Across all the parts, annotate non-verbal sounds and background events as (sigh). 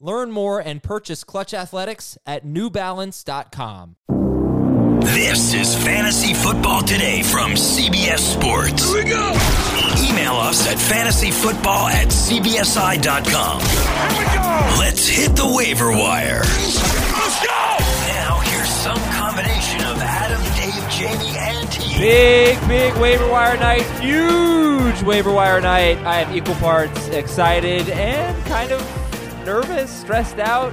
Learn more and purchase Clutch Athletics at newbalance.com. This is Fantasy Football Today from CBS Sports. Here we go. Email us at fantasyfootball at cbsi.com. Here we go. Let's hit the waiver wire. Let's go. Now, here's some combination of Adam, Dave, Jamie, and T. Big, big waiver wire night. Huge waiver wire night. I am equal parts excited and kind of nervous, stressed out.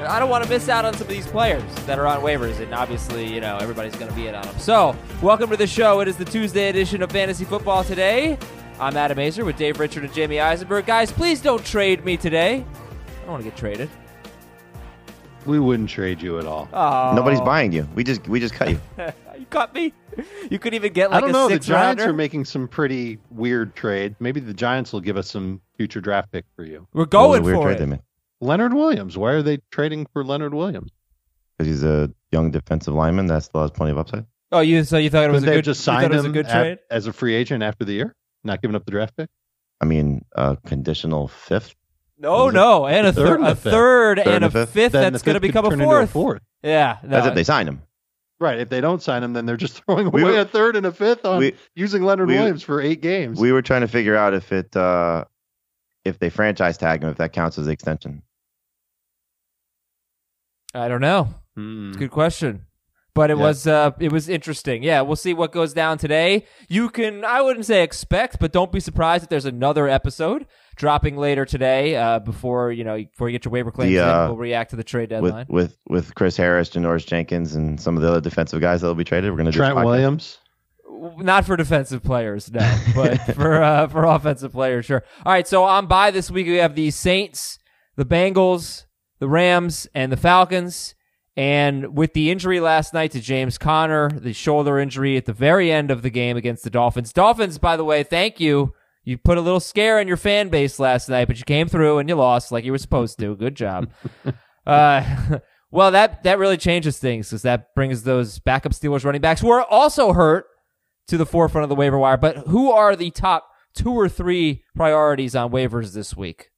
I don't want to miss out on some of these players that are on waivers, and obviously, you know, everybody's going to be in on them. So, welcome to the show. It is the Tuesday edition of Fantasy Football Today. I'm Adam Aizer with Dave Richard and Jamie Eisenberg. Guys, please don't trade me today. I don't want to get traded. We wouldn't trade you at all. Oh, Nobody's buying you. We just we just cut you. (laughs) you cut me. You could even get like I don't a know. The Giants rounder. are making some pretty weird trade. Maybe the Giants will give us some future draft pick for you. We're going a weird for trade it. they made. Leonard Williams. Why are they trading for Leonard Williams? Because he's a young defensive lineman that still has plenty of upside. Oh, you so you thought it was Couldn't a they good have just signed it was a him good at- as a free agent after the year, not giving up the draft pick? I mean, a conditional fifth. No, Was it no, and a third third, and a a fifth? third, Third and and a a fifth? fifth that's going to become a turn into fourth. fourth. Yeah, no, That's if they sign him. Right. If they don't sign him, then they're just (laughs) throwing away We were- a third and a fifth on we- using Leonard we- Williams for eight games. We were trying to figure out if it uh if they franchise tag him, if that counts as the extension. I don't know. Hmm. Good question. But it Yeah. was uh it was interesting. Yeah, we'll see what goes down today. You can I wouldn't say expect, but don't be surprised if there's another episode dropping later today uh before, you know, before you get your waiver claims The, in, uh, we'll react to the trade deadline. with with Chris Harris, Janoris Jenkins, and some of the other defensive guys that will be traded. We're gonna do Trent podcast. Williams. Not for defensive players, no, but (laughs) for uh, for offensive players, sure. All right, so on by this week we have the Saints, the Bengals, the Rams, and the Falcons. And with the injury last night to James Conner, the shoulder injury at the very end of the game against the Dolphins. Dolphins, by the way, thank you. You put a little scare in your fan base last night, but you came through and you lost like you were supposed to. Good job. (laughs) uh, (laughs) well, that that really changes things because that brings those backup Steelers running backs who are also hurt to the forefront of the waiver wire. But who are the top two or three priorities on waivers this week?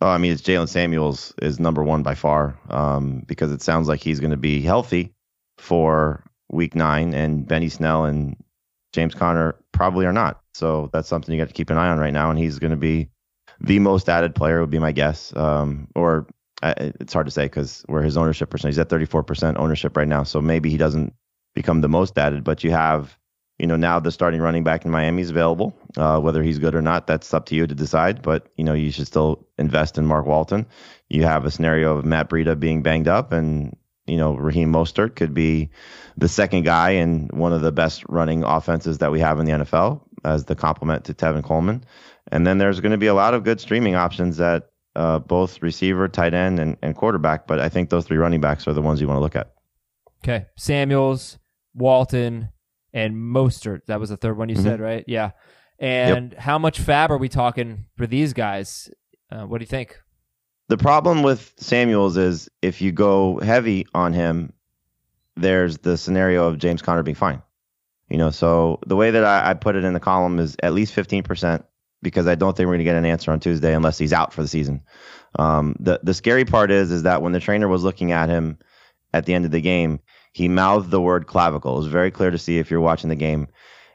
Oh, I mean, it's Jaylen Samuels is number one by far um, because it sounds like he's going to be healthy for week nine, and Benny Snell and James Conner probably are not. So that's something you got to keep an eye on right now, and he's going to be the most added player, would be my guess. Um, or uh, it's hard to say because where his ownership percent, he's at 34% ownership right now. So maybe he doesn't become the most added, but you have you know, now the starting running back in Miami is available. Uh, whether he's good or not, that's up to you to decide. But you know, you should still invest in Mark Walton. You have a scenario of Matt Breida being banged up, and you know, Raheem Mostert could be the second guy in one of the best running offenses that we have in the NFL as the complement to Tevin Coleman. And then there's going to be a lot of good streaming options at uh, both receiver, tight end, and, and quarterback. But I think those three running backs are the ones you want to look at. Okay, Samuels, Walton, and Mostert. That was the third one you Mhm. said, right? Yeah. And how much FAAB are we talking for these guys? Uh, what do you think? The problem with Samuels is if you go heavy on him, there's the scenario of James Conner being fine. You know, so the way that I, I put it in the column is at least 15% because I don't think we're going to get an answer on Tuesday unless he's out for the season. Um, the the scary part is is that when the trainer was looking at him at the end of the game, he mouthed the word clavicle. It was very clear to see if you're watching the game.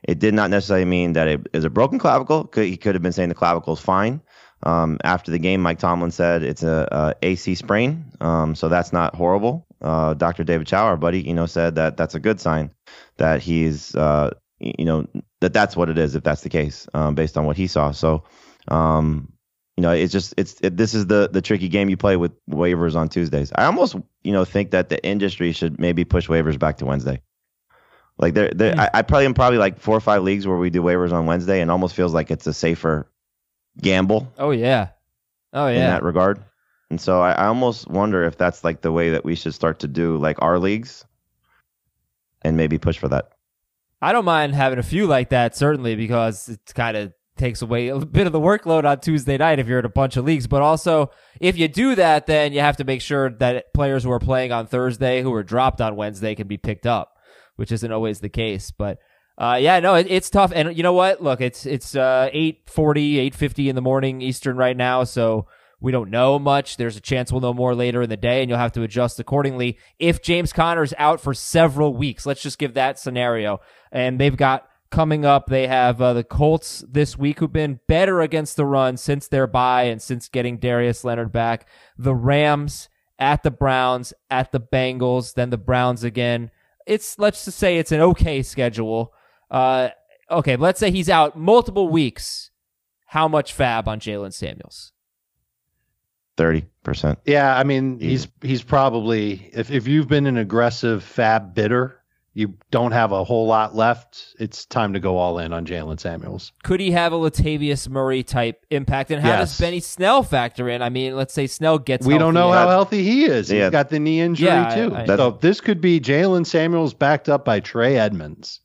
It did not necessarily mean that it is a broken clavicle. He could have been saying the clavicle is fine. Um, after the game, Mike Tomlin said it's a, a AC sprain, um, so that's not horrible. Uh, Dr. David Chao, our buddy, you know, said that that's a good sign that he's, uh, you know, that that's what it is if that's the case, um, based on what he saw. So, um, you know, it's just it's it, this is the the tricky game you play with waivers on Tuesdays. I almost you know think that the industry should maybe push waivers back to Wednesday. Like there, there I, I probably am probably like four or five leagues where we do waivers on Wednesday, and almost feels like it's a safer gamble Oh yeah. Oh yeah. in that regard. And so I, I almost wonder if that's like the way that we should start to do like our leagues, and maybe push for that. I don't mind having a few like that, certainly, because it's kind of takes away a bit of the workload on Tuesday night if you're in a bunch of leagues. But also, if you do that, then you have to make sure that players who are playing on Thursday, who are dropped on Wednesday, can be picked up, which isn't always the case. But uh, yeah, no, it, it's tough. And you know what? Look, it's it's uh, 8.40, 8.50 in the morning Eastern right now, so we don't know much. There's a chance we'll know more later in the day, and you'll have to adjust accordingly. If James Conner's out for several weeks, let's just give that scenario. And they've got coming up, they have uh, the Colts this week who've been better against the run since their bye and since getting Darius Leonard back. The Rams at the Browns, at the Bengals, then the Browns again. It's, let's just say it's an okay schedule. Uh, okay, let's say he's out multiple weeks. How much FAAB on Jaylen Samuels? Thirty percent. Yeah, I mean he's he's probably if if you've been an aggressive fab bidder, you don't have a whole lot left. It's time to go all in on Jaylen Samuels. Could he have a Latavius Murray type impact? And how Yes. does Benny Snell factor in? I mean, let's say Snell gets. We don't know healthy. how healthy he is. Yeah. He's got the knee injury Yeah, too. I- so this could be Jaylen Samuels backed up by Trey Edmunds.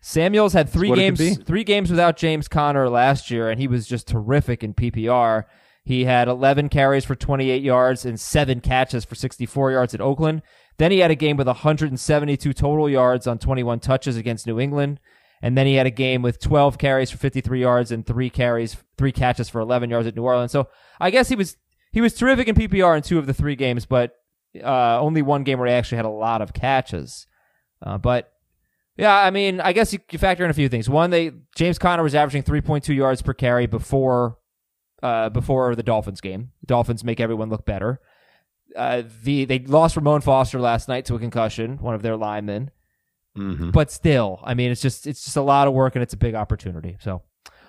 Samuels had three what it could games, three games without James Conner last year, and he was just terrific in PPR. He had 11 carries for 28 yards and seven catches for 64 yards at Oakland. Then he had a game with 172 total yards on 21 touches against New England. And then he had a game with 12 carries for 53 yards and three carries, three catches for 11 yards at New Orleans. So I guess he was he was terrific in PPR in two of the three games, but uh, only one game where he actually had a lot of catches. Uh, but yeah, I mean, I guess you, you factor in a few things. One, they James Conner was averaging 3.2 yards per carry before uh, before the Dolphins game. The Dolphins make everyone look better. Uh, the they lost Ramon Foster last night to a concussion, one of their linemen. Mm-hmm. But still, I mean, it's just it's just a lot of work and it's a big opportunity. So,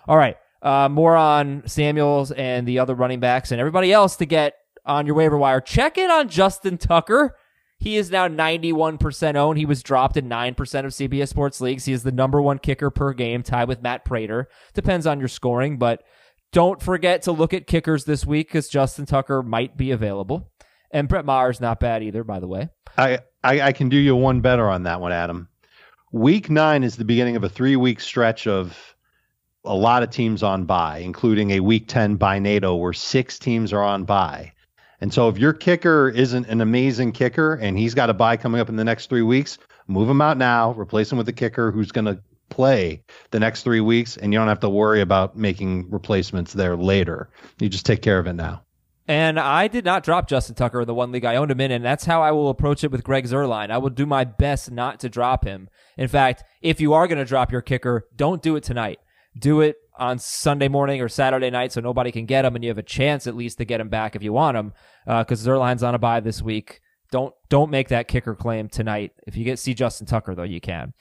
all right, uh, more on Samuels and the other running backs and everybody else to get on your waiver wire. Check in on Justin Tucker. He is now 91% owned. He was dropped in 9% of CBS Sports leagues. He is the number one kicker per game, tied with Matt Prater. Depends on your scoring, but don't forget to look at kickers this week because Justin Tucker might be available. And Brett Maher's not bad either, by the way. I, I I can do you one better on that one, Adam. Week nine is the beginning of a three week stretch of a lot of teams on bye, including a week ten by NATO where six teams are on bye. And so if your kicker isn't an amazing kicker and he's got a bye coming up in the next three weeks, move him out now, replace him with a kicker who's going to play the next three weeks, and you don't have to worry about making replacements there later. You just take care of it now. And I did not drop Justin Tucker in the one league I owned him in, and that's how I will approach it with Greg Zuerlein. I will do my best not to drop him. In fact, if you are going to drop your kicker, don't do it tonight. Do it on Sunday morning or Saturday night so nobody can get him, and you have a chance at least to get him back if you want him, because Zuerlein's on a bye this week. Don't don't make that kicker claim tonight. If you get see Justin Tucker though, you can.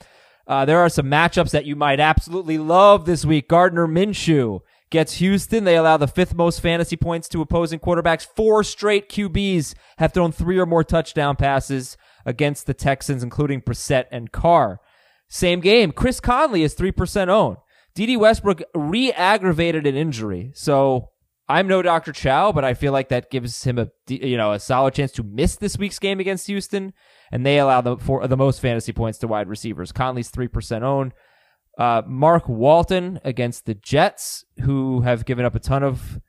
Uh, there are some matchups that you might absolutely love this week. Gardner Minshew gets Houston. They allow the fifth most fantasy points to opposing quarterbacks. Four straight QBs have thrown three or more touchdown passes against the Texans, including Brissett and Carr. Same game. Chris Conley is 3% owned. D.D. Westbrook re-aggravated an injury. So I'm no Dr. Chao, but I feel like that gives him a you know a solid chance to miss this week's game against Houston, and they allow the for the most fantasy points to wide receivers. Conley's three percent owned. Uh, Mark Walton against the Jets, who have given up a ton of,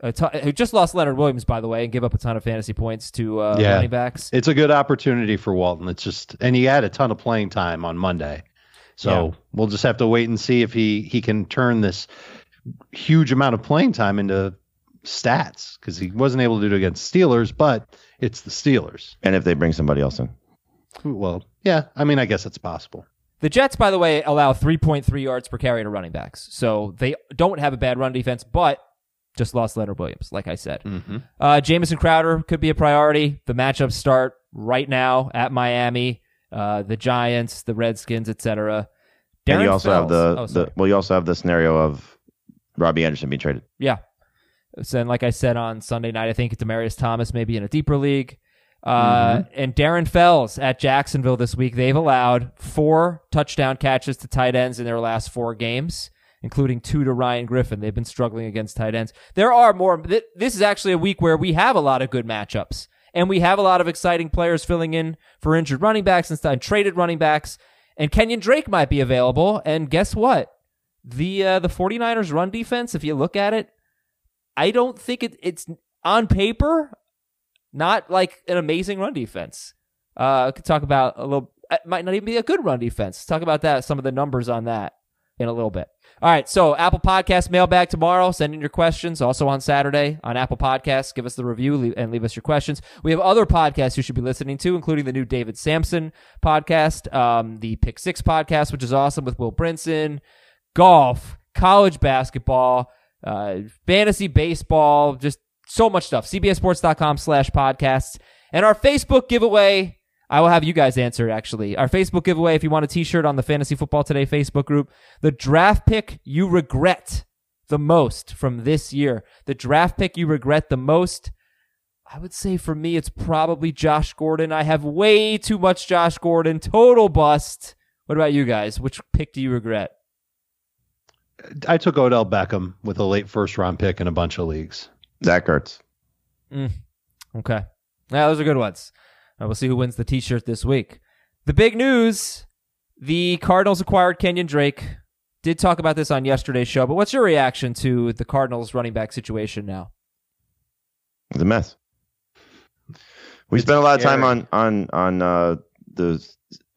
a ton, who just lost Leonard Williams, by the way, and give up a ton of fantasy points to uh, Yeah. running backs. It's a good opportunity for Walton. It's just, and he had a ton of playing time on Monday. So Yeah. we'll just have to wait and see if he, he can turn this huge amount of playing time into stats because he wasn't able to do it against Steelers, but it's the Steelers. And if they bring somebody else in, Well, yeah, I mean, I guess it's possible. The Jets, by the way, allow 3.3 yards per carry to running backs. So they don't have a bad run defense, but just lost Leonard Williams, like I said. Mm-hmm. Uh, Jamison Crowder could be a priority. The matchups start right now at Miami, uh, the Giants, the Redskins, etc. and you also have the, oh, the well, you also have the scenario of Robby Anderson being traded. yeah. So, and like I said on Sunday night, I think Demaryius Thomas may be in a deeper league. Uh, And Darren Fells at Jacksonville this week, they've allowed four touchdown catches to tight ends in their last four games, including two to Ryan Griffin. They've been struggling against tight ends. There are more. th- This is actually a week where we have a lot of good matchups. And we have a lot of exciting players filling in for injured running backs and, and traded running backs. And Kenyan Drake might be available. And guess what? The uh, the 49ers run defense, if you look at it, I don't think it, it's on paper not like an amazing run defense. Uh, I could talk about a little. It might not even be a good run defense. Talk about that. Some of the numbers on that in a little bit. All right, so Apple Podcast mailbag tomorrow. Send in your questions. Also on Saturday on Apple Podcasts, give us the review and leave us your questions. We have other podcasts you should be listening to, including the new David Samson podcast, um, the Pick Six podcast, which is awesome with Will Brinson, golf, college basketball, uh, fantasy baseball, just so much stuff. CBSSports.com slash podcasts. And our Facebook giveaway I will have you guys answer actually. Our Facebook giveaway, if you want a t shirt on the Fantasy Football Today Facebook group, the draft pick you regret the most from this year. The draft pick you regret the most. I would say for me, it's probably Josh Gordon. I have way too much Josh Gordon. Total bust. What about you guys? Which pick do you regret? I took Odell Beckham with a late first round pick in a bunch of leagues. Zach Ertz. Mm, okay. Yeah, those are good ones. Uh, we'll see who wins the T-shirt this week. The big news: the Cardinals acquired Kenyan Drake. Did talk about this on yesterday's show, but what's your reaction to the Cardinals running back situation now? It's a mess. We spent a lot of time on on on uh, the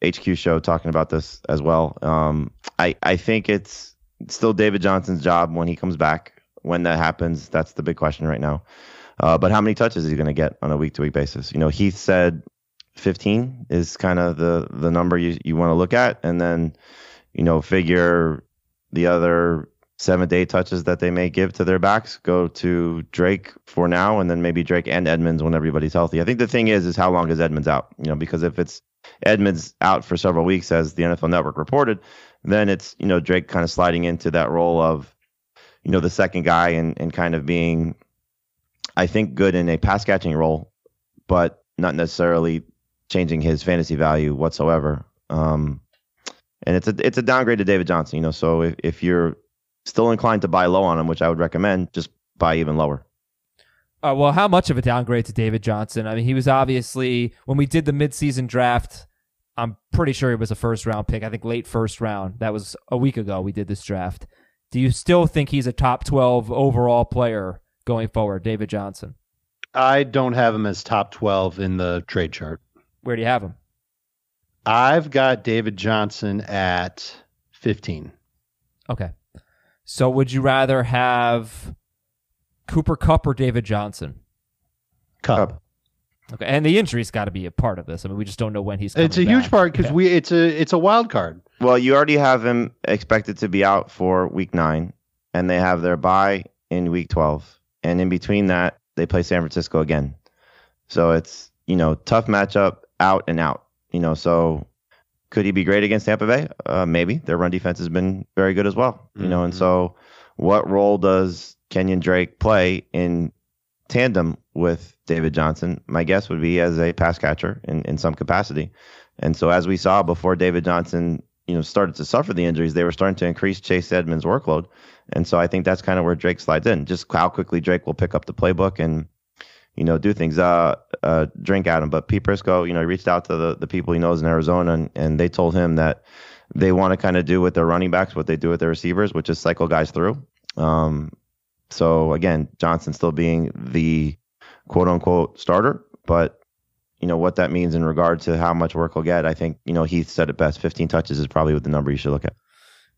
HQ show talking about this as well. Um, I I think it's still David Johnson's job when he comes back. When that happens, that's the big question right now. Uh, but how many touches is he going to get on a week to week basis? You know, Heath said 15 is kind of the the number you you want to look at, and then you know figure the other seven to eight touches that they may give to their backs go to Drake for now, and then maybe Drake and Edmonds when everybody's healthy. I think the thing is is how long is Edmonds out? You know, because if it's Edmonds out for several weeks, as the NFL Network reported, then it's you know Drake kind of sliding into that role of you know the second guy and and kind of being I think good in a pass catching role, but not necessarily changing his fantasy value whatsoever. Um, and it's a it's a downgrade to David Johnson, you know. So if, if you're still inclined to buy low on him, which I would recommend, just buy even lower. Uh, well, how much of a downgrade to David Johnson? I mean, he was obviously when we did the midseason draft. I'm pretty sure he was a first round pick. I think late first round. That was a week ago. We did this draft. Do you still think he's a top 12 overall player going forward, David Johnson? I don't have him as top 12 in the trade chart. Where do you have him? I've got David Johnson at 15. Okay. So would you rather have Cooper Kupp or David Johnson? Cup. Okay, and the injury's got to be a part of this. I mean, we just don't know when he's. Going to be. It's a back. huge part because we it's a it's a wild card. Well, you already have him expected to be out for week nine, and they have their bye in week 12. And in between that, they play San Francisco again. So it's, you know, tough matchup out and out. You know, so could he be great against Tampa Bay? Uh, maybe. Their run defense has been very good as well. You mm-hmm. know, and mm-hmm. so what role does Kenyan Drake play in tandem with David Johnson? My guess would be as a pass catcher in, in some capacity. And so as we saw before David Johnson you know started to suffer the injuries, they were starting to increase Chase Edmonds' workload, and so I think that's kind of where Drake slides in. Just how quickly Drake will pick up the playbook and you know do things. Uh, uh, drink him, but Pete Prisco, you know, he reached out to the the people he knows in Arizona, and, and they told him that they want to kind of do with their running backs what they do with their receivers, which is cycle guys through. Um, so again, Johnson still being the quote unquote starter, but you know what that means in regard to how much work he'll get. I think you know Heath said it best. 15 touches is probably what the number you should look at.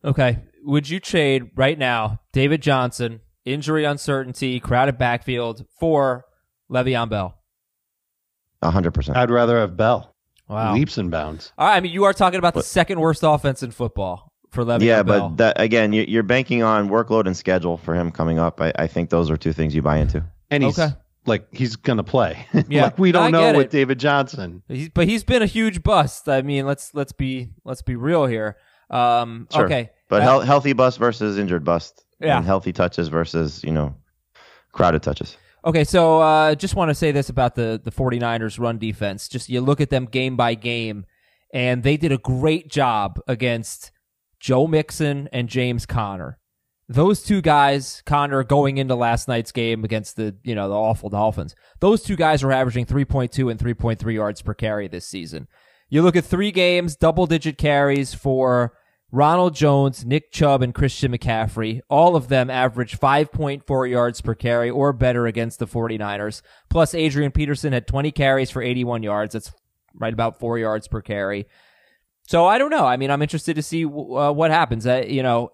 Okay, would you trade right now David Johnson, injury uncertainty, crowded backfield for Le'Veon Bell? hundred percent. I'd rather have Bell. Wow, leaps and bounds. All right, I mean, you are talking about the second worst offense in football for Le'Veon yeah, Bell. but that, again, you're banking on workload and schedule for him coming up. I, I think those are two things you buy into. And he's okay like he's gonna play. (laughs) Yeah, like we don't know with David Johnson. He's, but he's been a huge bust. I mean, let's let's be let's be real here. Um, sure. Okay, but uh, he- healthy bust versus injured bust. Yeah, and healthy touches versus you know crowded touches. Okay, so uh, just want to say this about the the 49ers run defense. Just you look at them game by game, and they did a great job against Joe Mixon and James Conner. Those two guys, Conner, going into last night's game against the you know the awful Dolphins, those two guys are averaging 3.2 and 3.3 yards per carry this season. You look at three games, double digit carries for Ronald Jones, Nick Chubb, and Christian McCaffrey. All of them average 5.4 yards per carry or better against the 49ers. Plus, Adrian Peterson had 20 carries for 81 yards. That's right about four yards per carry. So I don't know. I mean, I'm interested to see uh, what happens. Uh, you know,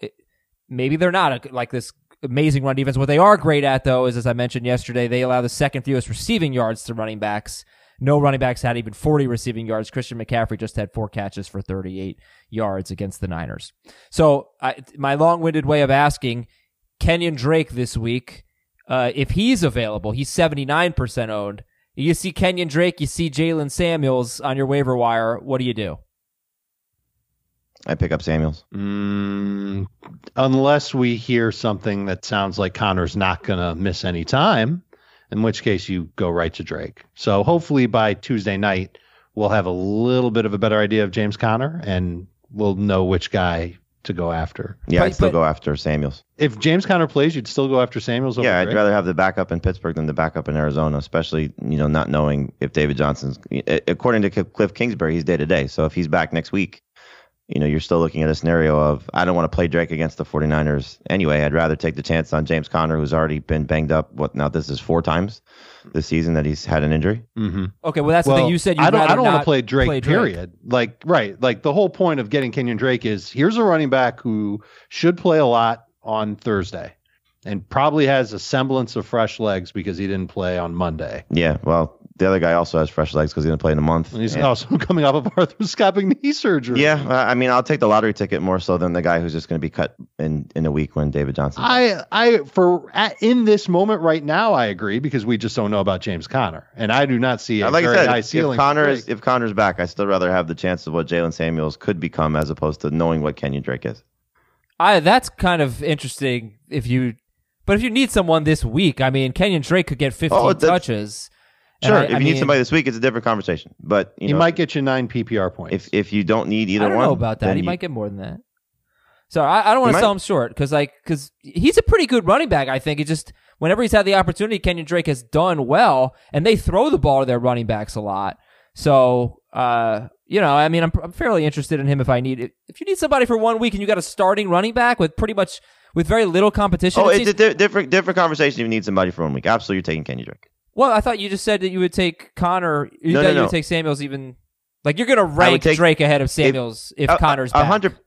maybe they're not a, like this amazing run defense. What they are great at, though, is as I mentioned yesterday, they allow the second fewest receiving yards to running backs. No running backs had even 40 receiving yards. Christian McCaffrey just had four catches for 38 yards against the Niners. So, I, my long winded way of asking Kenyan Drake this week, uh, if he's available, he's 79% owned. You see Kenyan Drake, you see Jaylen Samuels on your waiver wire. What do you do? I pick up Samuels. Mm, unless we hear something that sounds like Conner's not going to miss any time, in which case you go right to Drake. So hopefully by Tuesday night, we'll have a little bit of a better idea of James Conner and we'll know which guy to go after. Yeah, But- I'd still but- go after Samuels. If James Conner plays, you'd still go after Samuels over Yeah, I'd Drake? rather have the backup in Pittsburgh than the backup in Arizona, especially you know not knowing if David Johnson's. According to Cliff Kingsbury, he's day to day. So if he's back next week, you know you're still looking at a scenario of I don't want to play Drake against the 49ers anyway. I'd rather take the chance on James Conner, who's already been banged up. What now? This is four times this season that he's had an injury. Mm-hmm. Okay, well, that's the thing. You said you I don't. I don't want to play Drake, play Drake. Period. Like right. Like the whole point of getting Kenyan Drake is here's a running back who should play a lot on Thursday, and probably has a semblance of fresh legs because he didn't play on Monday. Yeah, well, the other guy also has fresh legs because he's going to play in a month. And he's And- also (laughs) coming off of arthroscopic (laughs) knee surgery. yeah, I I mean, I'll take the lottery ticket more so than the guy who's just going to be cut in in a week when David Johnson. I I for at, in this moment right now I agree because we just don't know about James Conner and I do not see a like very I said, high if, ceiling. if for Conner is if Conner's back, I still rather have the chance of what Jaylen Samuels could become as opposed to knowing what Kenyan Drake is. I that's kind of interesting if you, but if you need someone this week, I mean, Kenyan Drake could get 15 Oh, touches. And Sure, I- if I you need mean, somebody this week, it's a different conversation. But you he know, might get you nine PPR points. if if you don't need either I don't one, know about that. He you- might get more than that. So I, I don't want to sell him short because like because he's a pretty good running back. I think it just whenever he's had the opportunity, Kenyan Drake has done well, and they throw the ball to their running backs a lot. So uh, you know, I mean, I'm, I'm fairly interested in him if I need it. If you need somebody for one week and you got a starting running back with pretty much with very little competition, Oh, it it's a di- different different conversation. If you need somebody for one week, absolutely, you're taking Kenyan Drake. Well, I thought you just said that you would take Conner. You No, that no, you no. would take Samuels even. Like you're gonna rank take- Drake ahead of Samuels if, A- a- Conner's a back. hundred.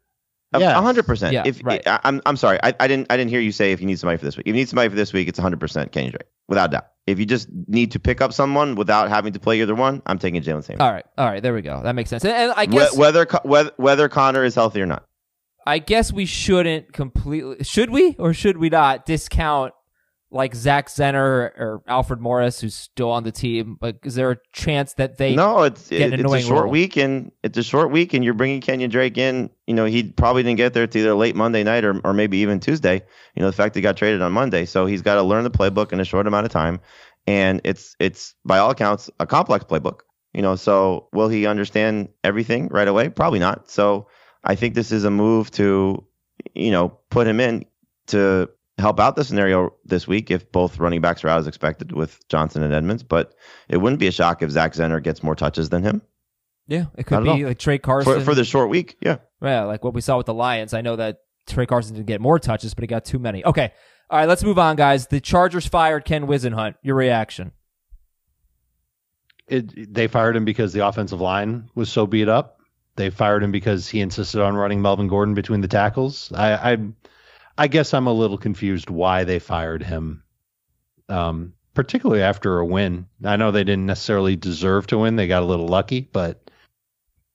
A Yes. a hundred percent. Yeah, If right. I, I'm, I'm sorry, I, I didn't, I didn't hear you say if you need somebody for this week. If you need somebody for this week, it's 100 percent Kenyan Drake, without doubt. If you just need to pick up someone without having to play either one, I'm taking Jaylen Samuels. All right, all right, there we go. That makes sense. And, and I guess whether, whether whether Conner is healthy or not. I guess we shouldn't completely. Should we or should we not discount like Zach Zenner or Alfred Morris, who's still on the team? Like, is there a chance that they? no, it's it, it's a short role. week, and it's a short week, and you're bringing Kenyan Drake in. You know, he probably didn't get there to either late Monday night or, or maybe even Tuesday. You know, the fact he got traded on Monday, so he's got to learn the playbook in a short amount of time, and it's it's by all accounts a complex playbook. You know, so will he understand everything right away? Probably not. So I think this is a move to, you know, put him in to help out the scenario this week if both running backs are out as expected with Johnson and Edmonds. But it wouldn't be a shock if Zach Zenner gets more touches than him Yeah, it could Not be like Tra Carson for, for the short week. Yeah. Yeah, like what we saw with the Lions. I know that Tra Carson didn't get more touches, but he got too many. Okay, all right, let's move on, guys. The Chargers fired Ken Whisenhunt. Your reaction? it, they fired him because the offensive line was so beat up. They fired him because he insisted on running Melvin Gordon between the tackles. I, I, I guess I'm a little confused why they fired him, um, particularly after a win. I know they didn't necessarily deserve to win; they got a little lucky, but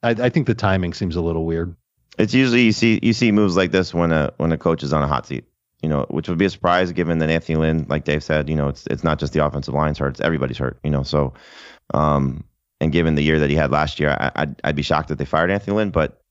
I, I think the timing seems a little weird. It's usually you see you see moves like this when a when a coach is on a hot seat. You know, which would be a surprise given that Anthony Lynn, like Dave said, you know, it's it's not just the offensive line's hurt, it's everybody's hurt. You know, so um, and given the year that he had last year, I, I'd I'd be shocked if they fired Anthony Lynn, but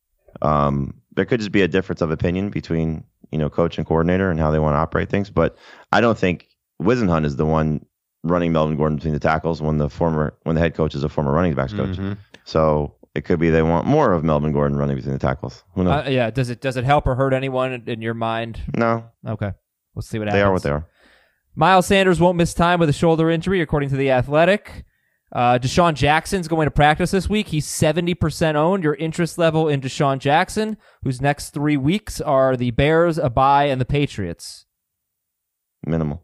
um, there could just be a difference of opinion between you know coach and coordinator and how they want to operate things. But I don't think Whisenhunt is the one running Melvin Gordon between the tackles when the former when the head coach is a former running backs coach. Mhm. So it could be they want more of Melvin Gordon running between the tackles. Who knows? Uh, yeah. Does it does it help or hurt anyone in- in your mind? no, Okay. We'll see what happens. they are what they are. Miles Sanders won't miss time with a shoulder injury, according to the Athletic. Uh, DeSean Jackson's going to practice this week. He's 70% owned. Your interest level in DeSean Jackson, whose next three weeks are the Bears, a bye, and the Patriots. Minimal.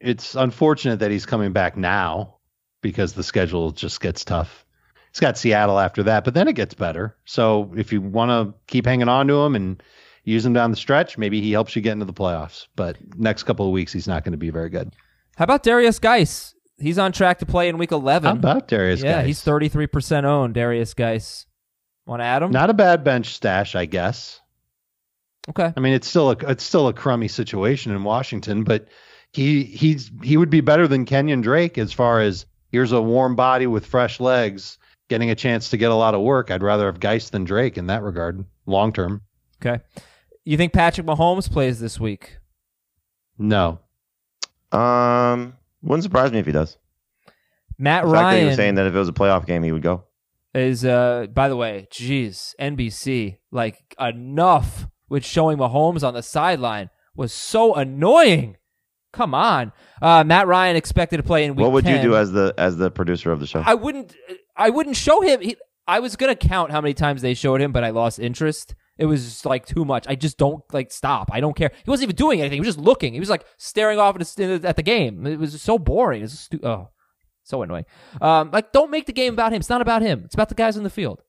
It's unfortunate that he's coming back now because the schedule just gets tough. He's got Seattle after that, but then it gets better. So if you want to keep hanging on to him and use him down the stretch, maybe he helps you get into the playoffs. But next couple of weeks, he's not going to be very good. How about Derrius Guice? He's on track to play in week 11. How about Derrius? yeah, Guice? he's 33% owned, Derrius Guice. Want to add him? Not a bad bench stash, I guess. okay. I mean, it's still a it's still a crummy situation in Washington, but he he's he would be better than Kenyan Drake as far as here's a warm body with fresh legs getting a chance to get a lot of work. I'd rather have Geist than Drake in that regard, long term. Okay. You think Patrick Mahomes plays this week? No, Um, wouldn't surprise me if he does. Matt The fact that he Ryan was saying that if it was a playoff game, he would go. is uh by the way, geez, NBC, like enough with showing Mahomes on the sideline was so annoying. Come on. Uh Matt Ryan expected to play in week What would 10. you do as the as the producer of the show? I wouldn't I wouldn't show him he, I was going to count how many times they showed him but I lost interest. It was like too much. I just don't like stop. I don't care. He wasn't even doing anything. He was just looking. He was like staring off at the, at the game. It was so boring. It's stu- oh, so annoying. Um, like don't make the game about him. It's not about him. It's about the guys in the field.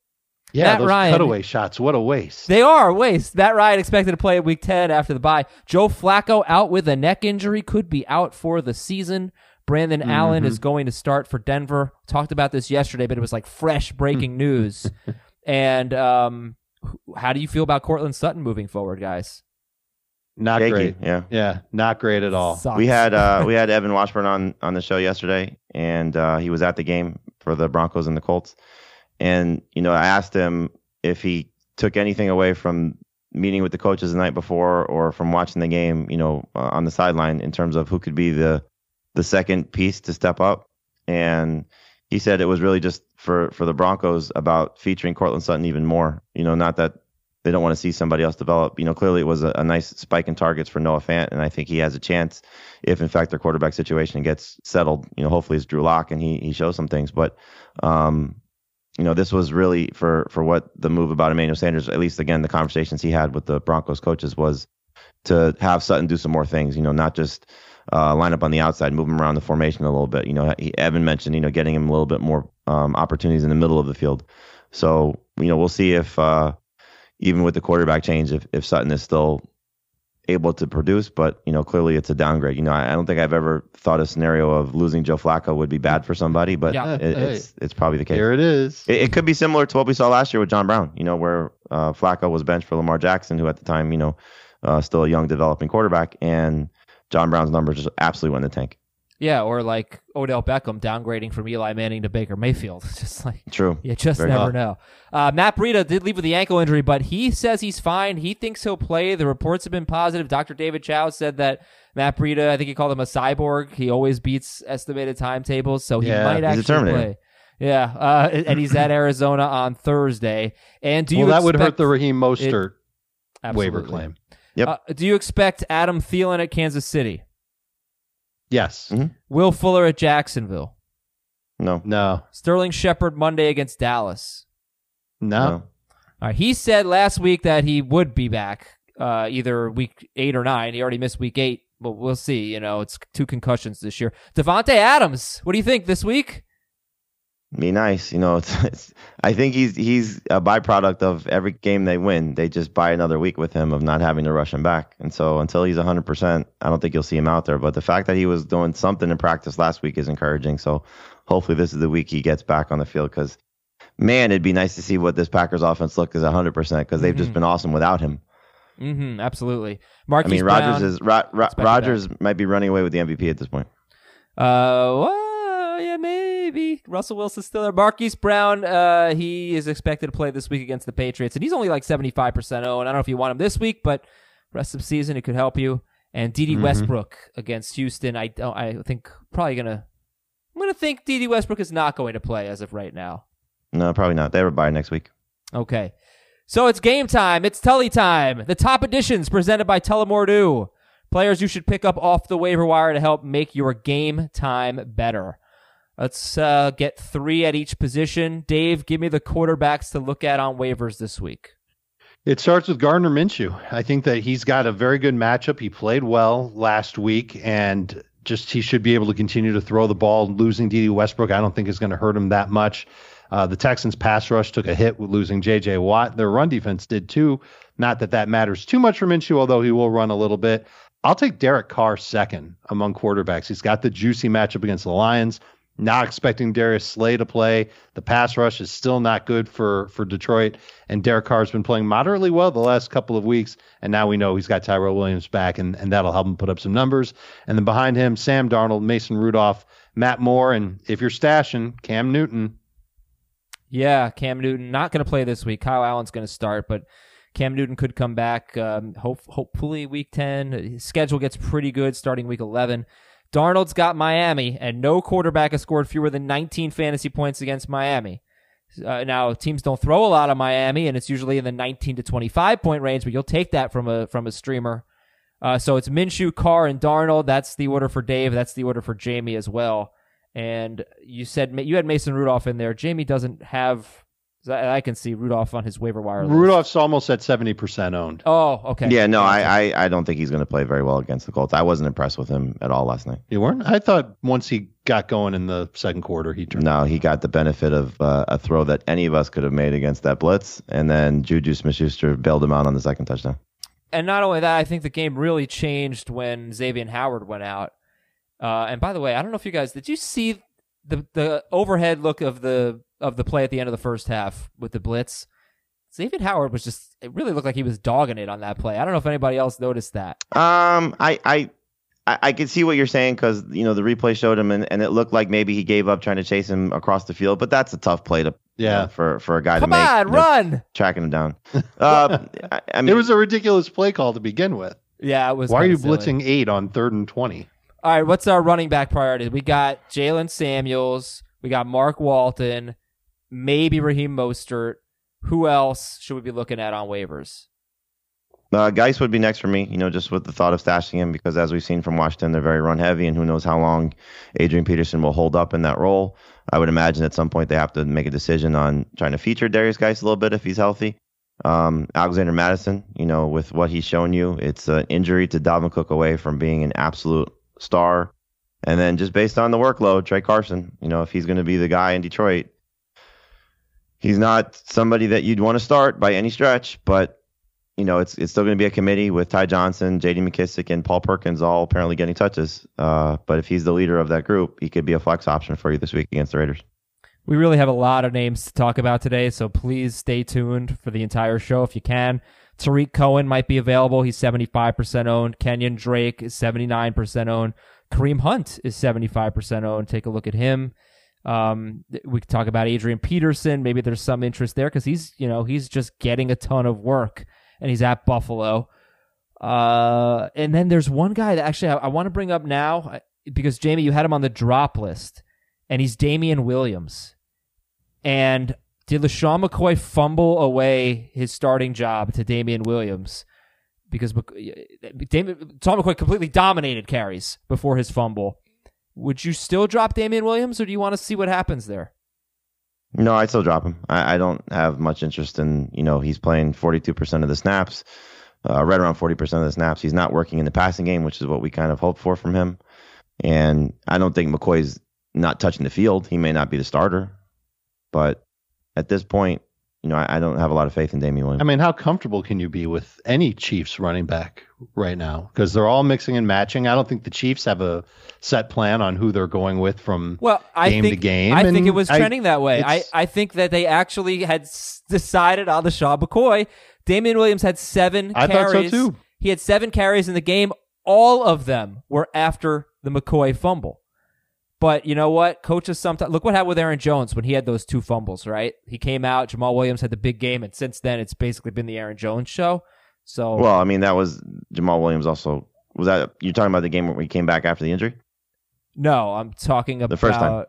yeah, Matt those Ryan- cutaway shots, what a waste. They are a waste. Matt Ryan expected to play at week 10 after the bye. Joe Flacco out with a neck injury, could be out for the season. Brandon Mm-hmm. Allen is going to start for Denver. Talked about this yesterday, but it was like fresh breaking news. (laughs) And um, how do you feel about Courtland Sutton moving forward, guys? not Shaky, great. Yeah. Yeah, not great at all. Sucks. We had uh, (laughs) we had Evan Washburn on on the show yesterday, and uh, he was at the game for the Broncos and the Colts. And you know, I asked him if he took anything away from meeting with the coaches the night before or from watching the game, you know, uh, on the sideline in terms of who could be the the second piece to step up. And he said it was really just for for the Broncos about featuring Courtland Sutton even more. You know, not that they don't want to see somebody else develop. You know, clearly it was a, a nice spike in targets for Noah Fant, and I think he has a chance if, in fact, their quarterback situation gets settled. You know, hopefully it's Drew Lock and he he shows some things. But, um, you know, this was really for for what the move about Emmanuel Sanders. At least again, the conversations he had with the Broncos coaches was to have Sutton do some more things. You know, not just uh, line up on the outside, move him around the formation a little bit. You know, he, Evan mentioned you know getting him a little bit more um, opportunities in the middle of the field. So you know, we'll see if. Uh, even with the quarterback change, if, if Sutton is still able to produce, but you know, clearly it's a downgrade. You know, I, I don't think I've ever thought a scenario of losing Joe Flacco would be bad for somebody, but Yeah. it, it's it's probably the case. Here it is. It, it could be similar to what we saw last year with John Brown. You know, where uh, Flacco was benched for Lamar Jackson, who at the time, you know, uh, still a young developing quarterback, and John Brown's numbers just absolutely went in the tank. Yeah, or like Odell Beckham downgrading from Eli Manning to Baker Mayfield. (laughs) It's just like True. You just Very never hot. know. Uh, Matt Breida did leave with the ankle injury, but he says he's fine. He thinks he'll play. The reports have been positive. Dr. David Chao said that Matt Breida, I think he called him a cyborg. He always beats estimated timetables, so he Yeah, might actually play. Yeah, uh, and he's at Arizona on Thursday. And do you well, that would hurt the Raheem Mostert Absolutely. waiver claim. Yep. Uh, do you expect Adam Thielen at Kansas City? Yes. Mhm. Will Fuller at Jacksonville? No. No. Sterling Shepard Monday against Dallas. No. No. All right. He said last week that he would be back uh, either week eight or nine. He already missed week eight, but we'll see. You know, it's two concussions this year. Davante Adams, what do you think this week? Be nice. You know, (laughs) it's, it's, I think he's he's a byproduct of every game they win. They just buy another week with him of not having to rush him back. And so until he's 100%, I don't think you'll see him out there. But the fact that he was doing something in practice last week is encouraging. So hopefully this is the week he gets back on the field because, man, it'd be nice to see what this Packers offense look is 100% because they've just Mhm. been awesome without him. Mm-hmm. Absolutely. I Marquise mean, Brown, Rodgers is Ro- Ro- Rodgers might be running away with the MVP at this point. Uh, yeah, maybe. Russell Wilson's still there. Marquise Brown, uh, he is expected to play this week against the Patriots, and he's only like 75% owned. I don't know if you want him this week, but rest of the season, it could help you. And D.D. Mhm. Westbrook against Houston, I don't, I think probably gonna, I'm gonna think D.D. Westbrook is not going to play as of right now. No, probably not. They have a bye next week. Okay. So it's game time. It's Tully time. The top editions presented by Telemordu. Players you should pick up off the waiver wire to help make your game time better. Let's uh, get three at each position. Dave, give me the quarterbacks to look at on waivers this week. It starts with Gardner Minshew. I think that he's got a very good matchup. He played well last week, and just he should be able to continue to throw the ball. Losing Dede Westbrook, I don't think is going to hurt him that much. Uh, the Texans' pass rush took a hit with losing J.J. Watt. Their run defense did too. Not that that matters too much for Minshew, although he will run a little bit. I'll take Derek Carr second among quarterbacks. He's got the juicy matchup against the Lions. Not expecting Darius Slay to play. The pass rush is still not good for for Detroit, and Derek Carr's been playing moderately well the last couple of weeks, and now we know he's got Tyrell Williams back, and, and that'll help him put up some numbers. And then behind him, Sam Darnold, Mason Rudolph, Matt Moore, and if you're stashing Cam Newton. Yeah, Cam Newton not going to play this week. Kyle Allen's going to start, but Cam Newton could come back. Um, hope, hopefully week ten. His schedule gets pretty good starting week eleven. Darnold's got Miami, and no quarterback has scored fewer than 19 fantasy points against Miami. Uh, now teams don't throw a lot of Miami, and it's usually in the 19 to 25 point range, but you'll take that from a from a streamer. Uh, so it's Minshew, Carr, and Darnold. That's the order for Dave. That's the order for Jamie as well. And you said you had Mason Rudolph in there. Jamie doesn't have I can see Rudolph on his waiver wire. List. Rudolph's almost at seventy percent owned. Oh, okay. Yeah, no, I, I, I don't think he's going to play very well against the Colts. I wasn't impressed with him at all last night. You weren't? I thought once he got going in the second quarter, he turned. No, he got the benefit of uh, a throw that any of us could have made against that blitz, and then Juju Smith-Schuster bailed him out on the second touchdown. And not only that, I think the game really changed when Xavier Howard went out. Uh, and by the way, I don't know if you guys did you see the the overhead look of the of the play at the end of the first half with the blitz. Xavier Howard was just it really looked like he was dogging it on that play. I don't know if anybody else noticed that. Um I I I, I could see what you're saying because you know the replay showed him and, and it looked like maybe he gave up trying to chase him across the field, but that's a tough play to yeah you know, for for a guy Come to make. Come on, you know, run! Tracking him down. (laughs) Uh, I, I mean, it was a ridiculous play call to begin with. Yeah, it was. Why are you silly. blitzing eight on third and twenty? All right, what's our running back priority? We got Jaylen Samuels, we got Mark Walton, maybe Raheem Mostert. Who else should we be looking at on waivers? Uh, Guice would be next for me, you know, just with the thought of stashing him because as we've seen from Washington, they're very run heavy, and who knows how long Adrian Peterson will hold up in that role. I would imagine at some point they have to make a decision on trying to feature Derrius Guice a little bit if he's healthy. Um, Alexander Mattison, you know, with what he's shown you, it's an injury to Dalvin Cook away from being an absolute star. And then just based on the workload, Tra Carson, you know, if he's going to be the guy in Detroit, he's not somebody that you'd want to start by any stretch, but you know, it's it's still going to be a committee with Ty Johnson, J.D. McKissic, and Paul Perkins all apparently getting touches. Uh, but if he's the leader of that group, he could be a flex option for you this week against the Raiders. We really have a lot of names to talk about today, so please stay tuned for the entire show if you can. Tarik Cohen might be available. He's 75% owned. Kenyan Drake is 79% owned. Kareem Hunt is 75% owned. Take a look at him. Um, we could talk about Adrian Peterson. Maybe there's some interest there because he's, you know, he's just getting a ton of work and he's at Buffalo. Uh, and then there's one guy that actually I, I want to bring up now because Jamie, you had him on the drop list, and he's Damien Williams. And did LeSean McCoy fumble away his starting job to Damien Williams? because Damien, Tom McCoy completely dominated carries before his fumble. Would you still drop Damien Williams, or do you want to see what happens there? No, I'd still drop him. I, I don't have much interest in, you know, he's playing 42% of the snaps, uh, right around 40% of the snaps. He's not working in the passing game, which is what we kind of hoped for from him. And I don't think McCoy's not touching the field. He may not be the starter, but at this point, you know, I, I, don't have a lot of faith in Damien Williams. I mean, how comfortable can you be with any Chiefs running back right now? Because they're all mixing and matching. I don't think the Chiefs have a set plan on who they're going with from well, I game think, to game. I think it was trending I, that way. I, I think that they actually had decided on the Shaw McCoy. Damien Williams had seven I carries. thought so too. He had seven carries in the game. All of them were after the McCoy fumble. But you know what? Coaches sometimes look what happened with Aaron Jones when he had those two fumbles, right? He came out, Jamaal Williams had the big game, and since then it's basically been the Aaron Jones show. So Well, I mean that was Jamaal Williams also was that you're talking about the game where he came back after the injury? No, I'm talking about the first time.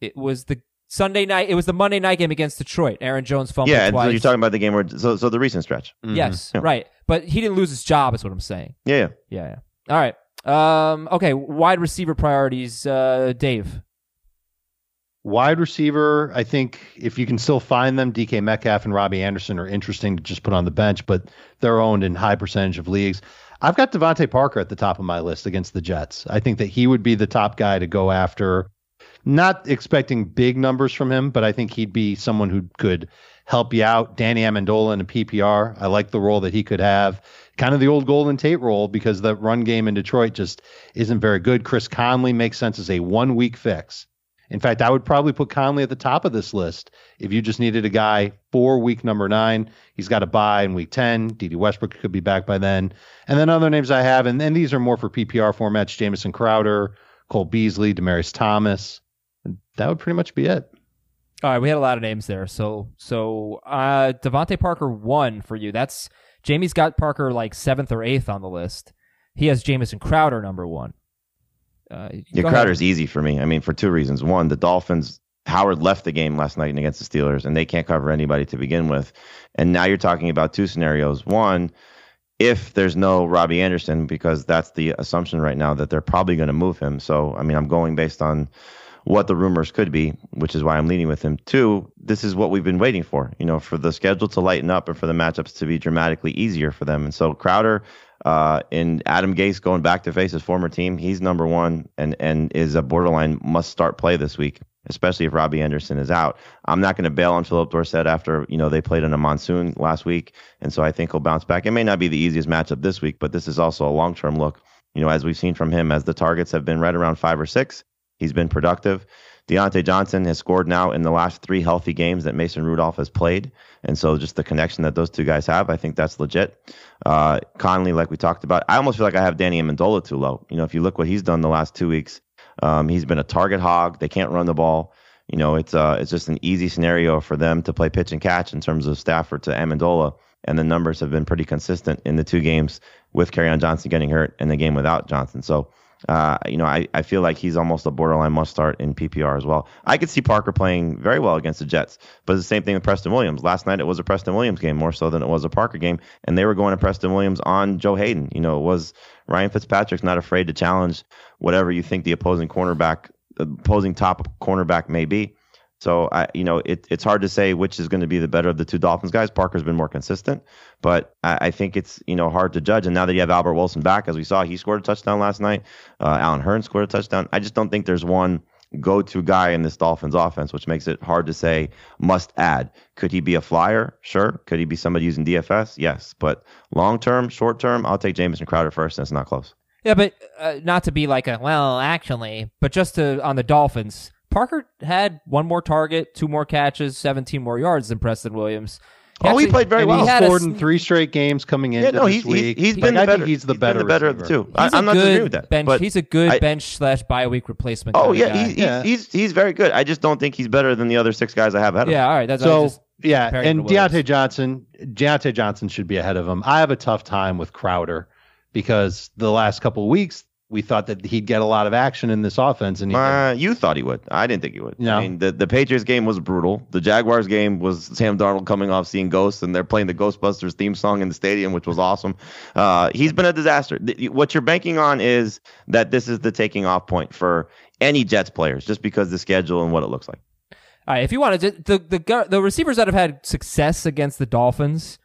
It was the Sunday night. It was the Monday night game against Detroit. Aaron Jones fumbled Yeah, and twice. so you're talking about the game where so so the recent stretch. Mhm. yes, Yeah. right. But he didn't lose his job. Is what I'm saying. Yeah, yeah. Yeah, yeah. All right. Um. Okay. Wide receiver priorities. Uh. Dave. Wide receiver, I think if you can still find them, DK Metcalf and Robby Anderson are interesting to just put on the bench, but they're owned in high percentage of leagues. I've got DeVante Parker at the top of my list against the Jets. I think that he would be the top guy to go after. Not expecting big numbers from him, but I think he'd be someone who could help you out. Danny Amendola in a PPR. I like the role that he could have. Kind of the old Golden Tate role because the run game in Detroit just isn't very good. Chris Conley makes sense as a one week fix. In fact, I would probably put Conley at the top of this list if you just needed a guy for week number nine. He's got a buy in week 10. Dede Westbrook could be back by then. And then other names I have, and, and these are more for PPR formats Jamison Crowder, Cole Beasley, Demaryius Thomas. That would pretty much be it. All right, we had a lot of names there. So, so uh, DeVante Parker one for you. That's Jamie's got Parker like seventh or eighth on the list. He has Jamison Crowder number one. Uh, Yeah, go ahead. Crowder's easy for me. I mean, for two reasons. One, the Dolphins, Howard left the game last night against the Steelers, and they can't cover anybody to begin with. And now you're talking about two scenarios. One, if there's no Robby Anderson, because that's the assumption right now that they're probably going to move him. So, I mean, I'm going based on what the rumors could be, which is why I'm leading with him. Two, this is what we've been waiting for, you know, for the schedule to lighten up and for the matchups to be dramatically easier for them. And so Crowder uh, and Adam Gase going back to face his former team, he's number one and and is a borderline must start play this week, especially if Robby Anderson is out. I'm not going to bail on Phillip Dorsett after you know they played in a monsoon last week, and so I think he'll bounce back. It may not be the easiest matchup this week, but this is also a long term look. You know, as we've seen from him, as the targets have been right around five or six, he's been productive. Diontae Johnson has scored now in the last three healthy games that Mason Rudolph has played. And so just the connection that those two guys have, I think that's legit. Uh, Conley, like we talked about, I almost feel like I have Danny Amendola too low. You know, if you look what he's done the last two weeks, um, he's been a target hog. They can't run the ball. You know, it's uh, it's just an easy scenario for them to play pitch and catch in terms of Stafford to Amendola. And the numbers have been pretty consistent in the two games with on Johnson getting hurt and the game without Johnson. So uh, you know, I, I feel like he's almost a borderline must start in PPR as well. I could see Parker playing very well against the Jets, but it's the same thing with Preston Williams. Last night it was a Preston Williams game more so than it was a Parker game, and they were going to Preston Williams on Joe Haden. You know, it was Ryan Fitzpatrick's not afraid to challenge whatever you think the opposing cornerback, opposing top cornerback may be. So I, you know, it, it's hard to say which is going to be the better of the two Dolphins guys. Parker's been more consistent, but I, I think it's you know hard to judge. And now that you have Albert Wilson back, as we saw, he scored a touchdown last night. Uh, Alan Hearn scored a touchdown. I just don't think there's one go-to guy in this Dolphins offense, which makes it hard to say must add. Could he be a flyer? Sure. Could he be somebody using DFS? Yes. But long term, short term, I'll take Jamison Crowder first, and it's not close. Yeah, but uh, not to be like a well, actually, but just to on the Dolphins. Parker had one more target, two more catches, 17 more yards than Preston Williams. Oh, he played very well. He had a scored in three straight games coming into Yeah, no, he's, he's, week. he's Like, been the I better. think he's the been better, the better of the two. I, I'm a not good disagreeing with that. bench. but he's a good I- bench slash bye week replacement. Oh yeah, he's, Yeah. he's he's he's very good. I just don't think he's better than the other six guys I have ahead of him. yeah. All right, that's So was just yeah, and him. Diontae Johnson, Diontae Johnson should be ahead of him. I have a tough time with Crowder because the last couple of weeks we thought that he'd get a lot of action in this offense, and he Uh, you thought he would. I didn't think he would. No. I mean, the, the Patriots game was brutal. The Jaguars game was Sam Darnold coming off seeing ghosts, and they're playing the Ghostbusters theme song in the stadium, which was awesome. Uh, he's been a disaster. What you're banking on is that this is the taking off point for any Jets players, just because the schedule and what it looks like. All right, if you wanted to, the the the receivers that have had success against the Dolphins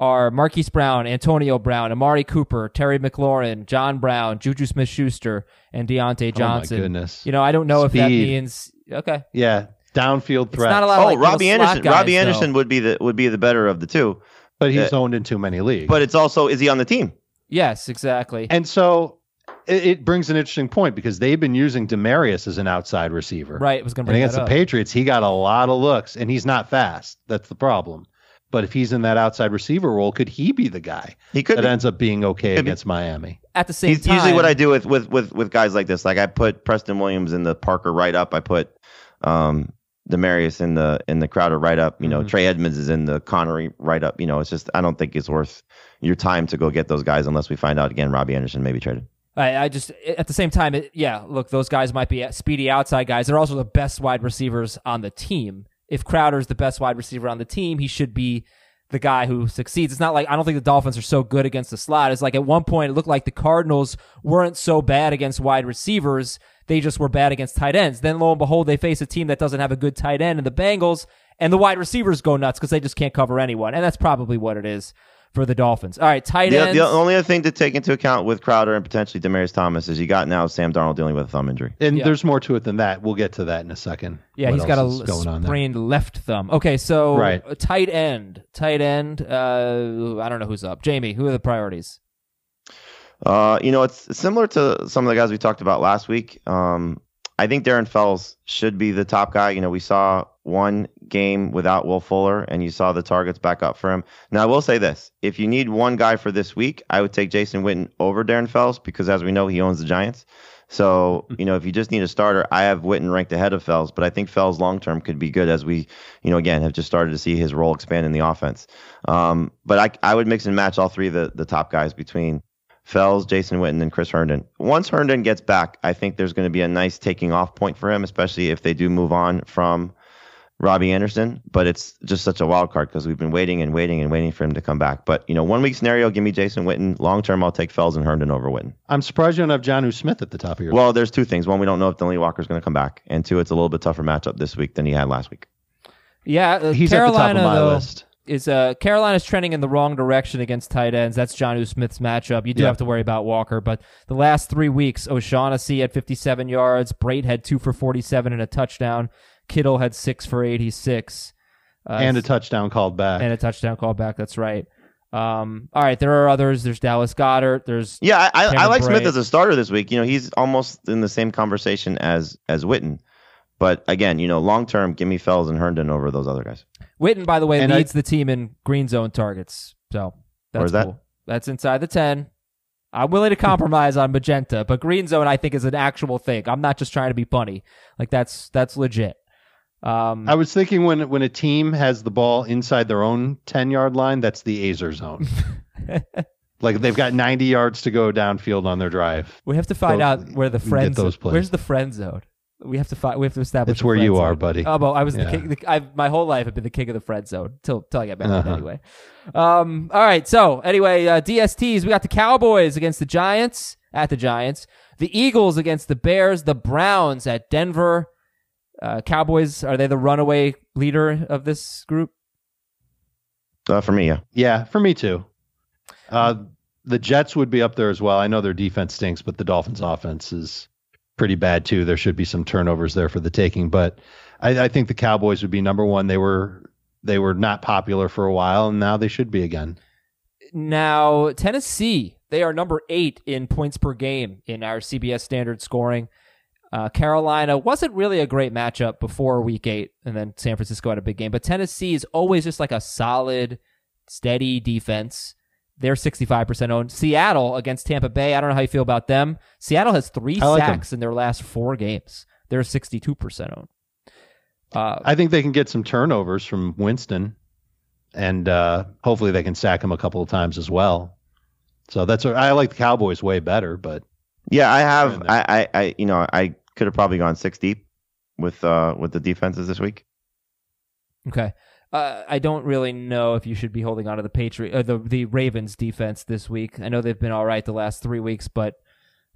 are Marquise Brown, Antonio Brown, Amari Cooper, Terry McLaurin, John Brown, Juju Smith-Schuster, and Diontae Johnson. Oh my goodness. You know, I don't know if that means okay. yeah, downfield It's threat. not a lot of Oh, like little Robby slot Anderson. guys, Robby though. Anderson would be the would be the better of the two. but he's uh, owned in too many leagues. But it's also is he on the team? Yes, exactly. and so it, it brings an interesting point because they've been using Demaryius as an outside receiver. right, It was going to And against that the. Patriots, he got a lot of looks, and he's not fast. That's the problem. But if he's in that outside receiver role, could he be the guy He could that be. ends up being okay Could be. against Miami? At the same He's time, usually what I do with, with with with guys like this. Like I put Preston Williams in the Parker right up. I put um Demaryius in the in the Crowder right up. You know, Mhm. Trey Edmunds is in the Connery right up. You know, it's just I don't think it's worth your time to go get those guys unless we find out again Robby Anderson maybe traded. I, I just at the same time, it, yeah. Look, those guys might be speedy outside guys. They're also the best wide receivers on the team. If Crowder's the best wide receiver on the team, he should be the guy who succeeds. It's not like I don't think the Dolphins are so good against the slot. It's like at one point it looked like the Cardinals weren't so bad against wide receivers. They just were bad against tight ends. Then lo and behold, they face a team that doesn't have a good tight end in the Bengals, and the wide receivers go nuts because they just can't cover anyone. And that's probably what it is for the Dolphins. All right, tight The, ends. the only other thing to take into account with Crowder and potentially Demaryius Thomas is you got now Sam Darnold dealing with a thumb injury. And Yeah. there's more to it than that. We'll get to that in a second. Yeah, What he's got a else going on there. sprained left thumb. Okay, so Right. tight end, tight end. Uh, I don't know who's up. Jamie, who are the priorities? Uh, you know, it's similar to some of the guys we talked about last week. Um, I think Darren Fells should be the top guy. You know, we saw one game without Will Fuller, and you saw the targets back up for him. Now, I will say this: if you need one guy for this week, I would take Jason Witten over Darren Fells because, as we know, he owns the Giants. So, (laughs) you know, if you just need a starter, I have Witten ranked ahead of Fells, but I think Fells long term could be good as we, you know, again have just started to see his role expand in the offense. Um, but I, I would mix and match all three of the, the top guys between Fells, Jason Witten, and Chris Herndon. Once Herndon gets back, I think there's going to be a nice taking off point for him, especially if they do move on from Robby Anderson. But it's just such a wild card because we've been waiting and waiting and waiting for him to come back. But you know, one week scenario, give me Jason Witten. Long term, I'll take Fells and Herndon over Witten. I'm surprised you don't have Jonnu Smith at the top of your Well, there's two things. One, we don't know if Delanie Walker's going to come back, and two, it's a little bit tougher matchup this week than he had last week. Yeah, uh, He's Carolina at the top of my though, list. is uh Carolina's trending in the wrong direction against tight ends. That's Jonnu Smith's matchup. You do Yeah. have to worry about Walker, but the last three weeks, O'Shaughnessy had 57 yards, Brate had two for 47 and a touchdown, Kittle had six for 86, uh, and a touchdown called back. and a touchdown call back. That's right. Um, all right, there are others. There's Dallas Goedert. There's Yeah, I, I, I like Smith as a starter this week. You know, he's almost in the same conversation as as Witten. But again, you know, long term, give me Fells and Herndon over those other guys. Witten, by the way, And I- leads the team in green zone targets. So that's Where's that? cool. That's inside the 10. I'm willing to (laughs) compromise on magenta, but green zone I think is an actual thing. I'm not just trying to be funny. Like that's that's legit. Um, I was thinking when when a team has the ball inside their own 10 yard line, that's the Aizer zone. (laughs) like they've got 90 yards to go downfield on their drive. we have to find out where the friend those zone. plays. Where's the friend zone? We have to find. We have to establish. It's where you zone. are, buddy. Oh, well, I was the king. The, I've, my whole life I've been the king of the friend zone till till I get married. Uh-huh. Anyway, um, all right. So anyway, uh, DSTs. We got the Cowboys against the Giants at the Giants. The Eagles against the Bears. The Browns at Denver. Uh, Cowboys are they the runaway leader of this group? Uh, for me, yeah. Yeah, for me too. Uh, the Jets would be up there as well. I know their defense stinks, but the Dolphins' offense is pretty bad too. There should be some turnovers there for the taking, but I, I think the Cowboys would be number one. They were they were not popular for a while, and now they should be again. Now, Tennessee, they are number eight in points per game in our CBS standard scoring. Uh, Carolina wasn't really a great matchup before week eight, and then San Francisco had a big game. But Tennessee is always just like a solid, steady defense. They're 65% owned. Seattle against Tampa Bay. I don't know how you feel about them. Seattle has three I like 'em. sacks in their last four games. They're 62% owned. Uh, I think they can get some turnovers from Winston, and uh, hopefully they can sack him a couple of times as well. So that's I like the Cowboys way better, but Yeah, I have. I, I, I, you know, I could have probably gone six deep with uh with the defenses this week. Okay. Uh, I don't really know if you should be holding on to the Patriot, uh, the the Ravens defense this week. I know they've been all right the last three weeks, but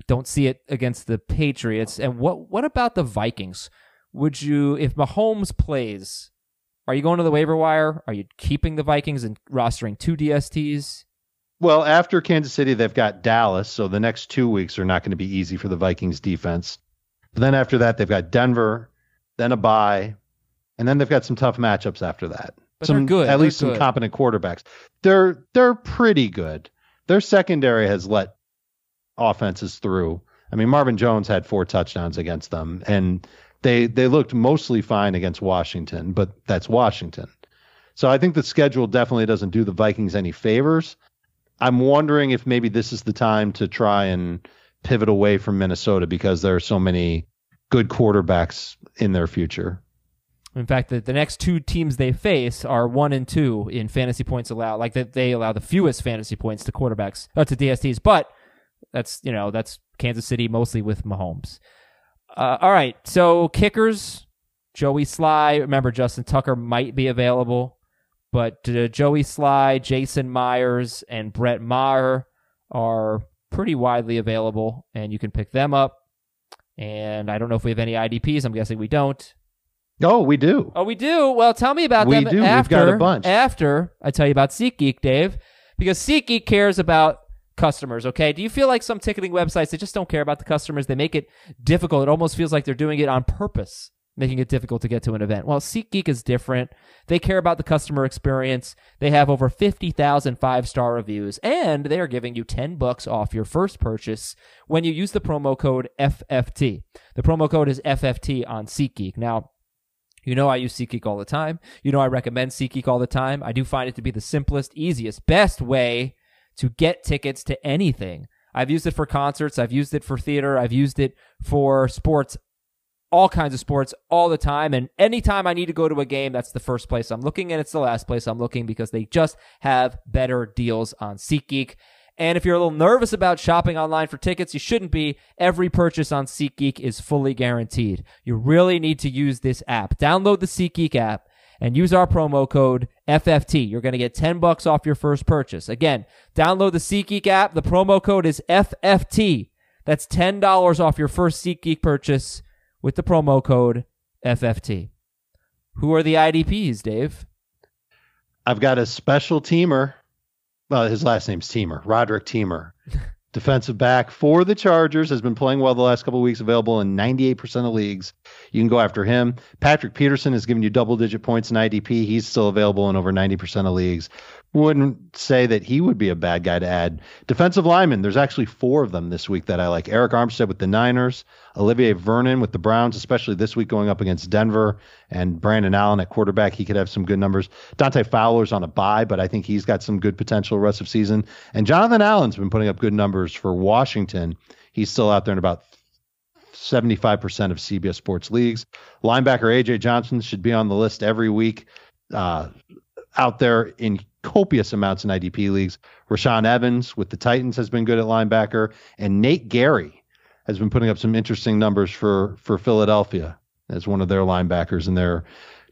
don't see it against the Patriots. And what what about the Vikings? Would you, if Mahomes plays, are you going to the waiver wire? Are you keeping the Vikings and rostering two DSTs? Well, after Kansas City, they've got Dallas, so the next two weeks are not going to be easy for the Vikings defense. But then after that, they've got Denver, then a bye, and then they've got some tough matchups after that. But some good. At They're least some competent quarterbacks. They're they're pretty good. Their secondary has let offenses through. I mean, Marvin Jones had four touchdowns against them, and they they looked mostly fine against Washington, but that's Washington. So I think the schedule definitely doesn't do the Vikings any favors. I'm wondering if maybe this is the time to try and pivot away from Minnesota because there are so many good quarterbacks in their future. In fact, the, the next two teams they face are one and two in fantasy points allowed. Like that, they allow the fewest fantasy points to quarterbacks, uh, to DSTs. But that's you know that's Kansas City mostly with Mahomes. Uh, all right, so kickers, Joey Slye. Remember, Justin Tucker might be available, but uh, Joey Slye, Jason Myers, and Brett Maher are pretty widely available, and you can pick them up. And I don't know if we have any IDPs. I'm guessing we don't. Oh, we do. Oh, we do. Well, tell me about We them do. We've after. got a bunch. After I tell you about SeatGeek, Dave, because SeatGeek cares about customers. Okay, do you feel like some ticketing websites they just don't care about the customers? They make it difficult. It almost feels like they're doing it on purpose, making it difficult to get to an event. Well, SeatGeek is different. They care about the customer experience. They have over 50,000 five-star reviews, and they are giving you 10 bucks off your first purchase when you use the promo code FFT. The promo code is FFT on SeatGeek. Now, you know I use SeatGeek all the time. You know I recommend SeatGeek all the time. I do find it to be the simplest, easiest, best way to get tickets to anything. I've used it for concerts. I've used it for theater. I've used it for sports, all kinds of sports, all the time. And anytime I need to go to a game, that's the first place I'm looking, and it's the last place I'm looking because they just have better deals on SeatGeek. And if you're a little nervous about shopping online for tickets, you shouldn't be. Every purchase on SeatGeek is fully guaranteed. You really need to use this app. Download the SeatGeek app and use our promo code FFT. You're going to get 10 bucks off your first purchase. Again, download the SeatGeek app. The promo code is FFT. That's $10 off your first SeatGeek purchase with the promo code FFT. Who are the IDPs, Dave? I've got a special teamer. Well, his last name's Teamer, Roderic Teamer. (laughs) Defensive back for the Chargers has been playing well the last couple of weeks, available in 98% of leagues. You can go after him. Patrick Peterson has given you double digit points in IDP. He's still available in over 90% of leagues. Wouldn't say that he would be a bad guy to add. Defensive linemen, there's actually four of them this week that I like. Arik Armstead with the Niners, Olivier Vernon with the Browns, especially this week going up against Denver, and Brandon Allen at quarterback. He could have some good numbers. Dante Fowler's on a bye, but I think he's got some good potential rest of season. And Jonathan Allen's been putting up good numbers for Washington. He's still out there in about 75% of CBS Sports leagues. Linebacker AJ Johnson should be on the list every week. Uh, out there in copious amounts in IDP leagues. Rashaan Evans with the Titans has been good at linebacker, and Nate Gerry has been putting up some interesting numbers for for Philadelphia as one of their linebackers in their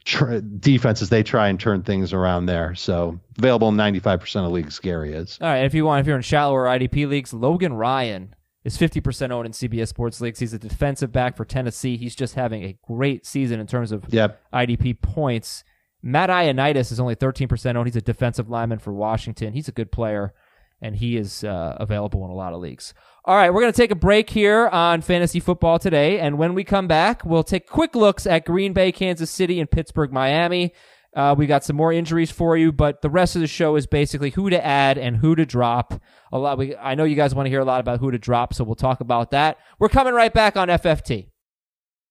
tr- defenses. They try and turn things around there. So available in 95% of leagues. Gerry is. All right, if you want, if you're in shallower IDP leagues, Logan Ryan is 50% owned in CBS Sports leagues. He's a defensive back for Tennessee. He's just having a great season in terms of Yep. IDP points. Matt Ioannidis is only 13% owned. He's a defensive lineman for Washington. He's a good player, and he is uh, available in a lot of leagues. All right, we're going to take a break here on fantasy football today, and when we come back, we'll take quick looks at Green Bay, Kansas City, and Pittsburgh, Miami. Uh, we got some more injuries for you, but the rest of the show is basically who to add and who to drop. A lot. We, I know you guys want to hear a lot about who to drop, so we'll talk about that. We're coming right back on FFT.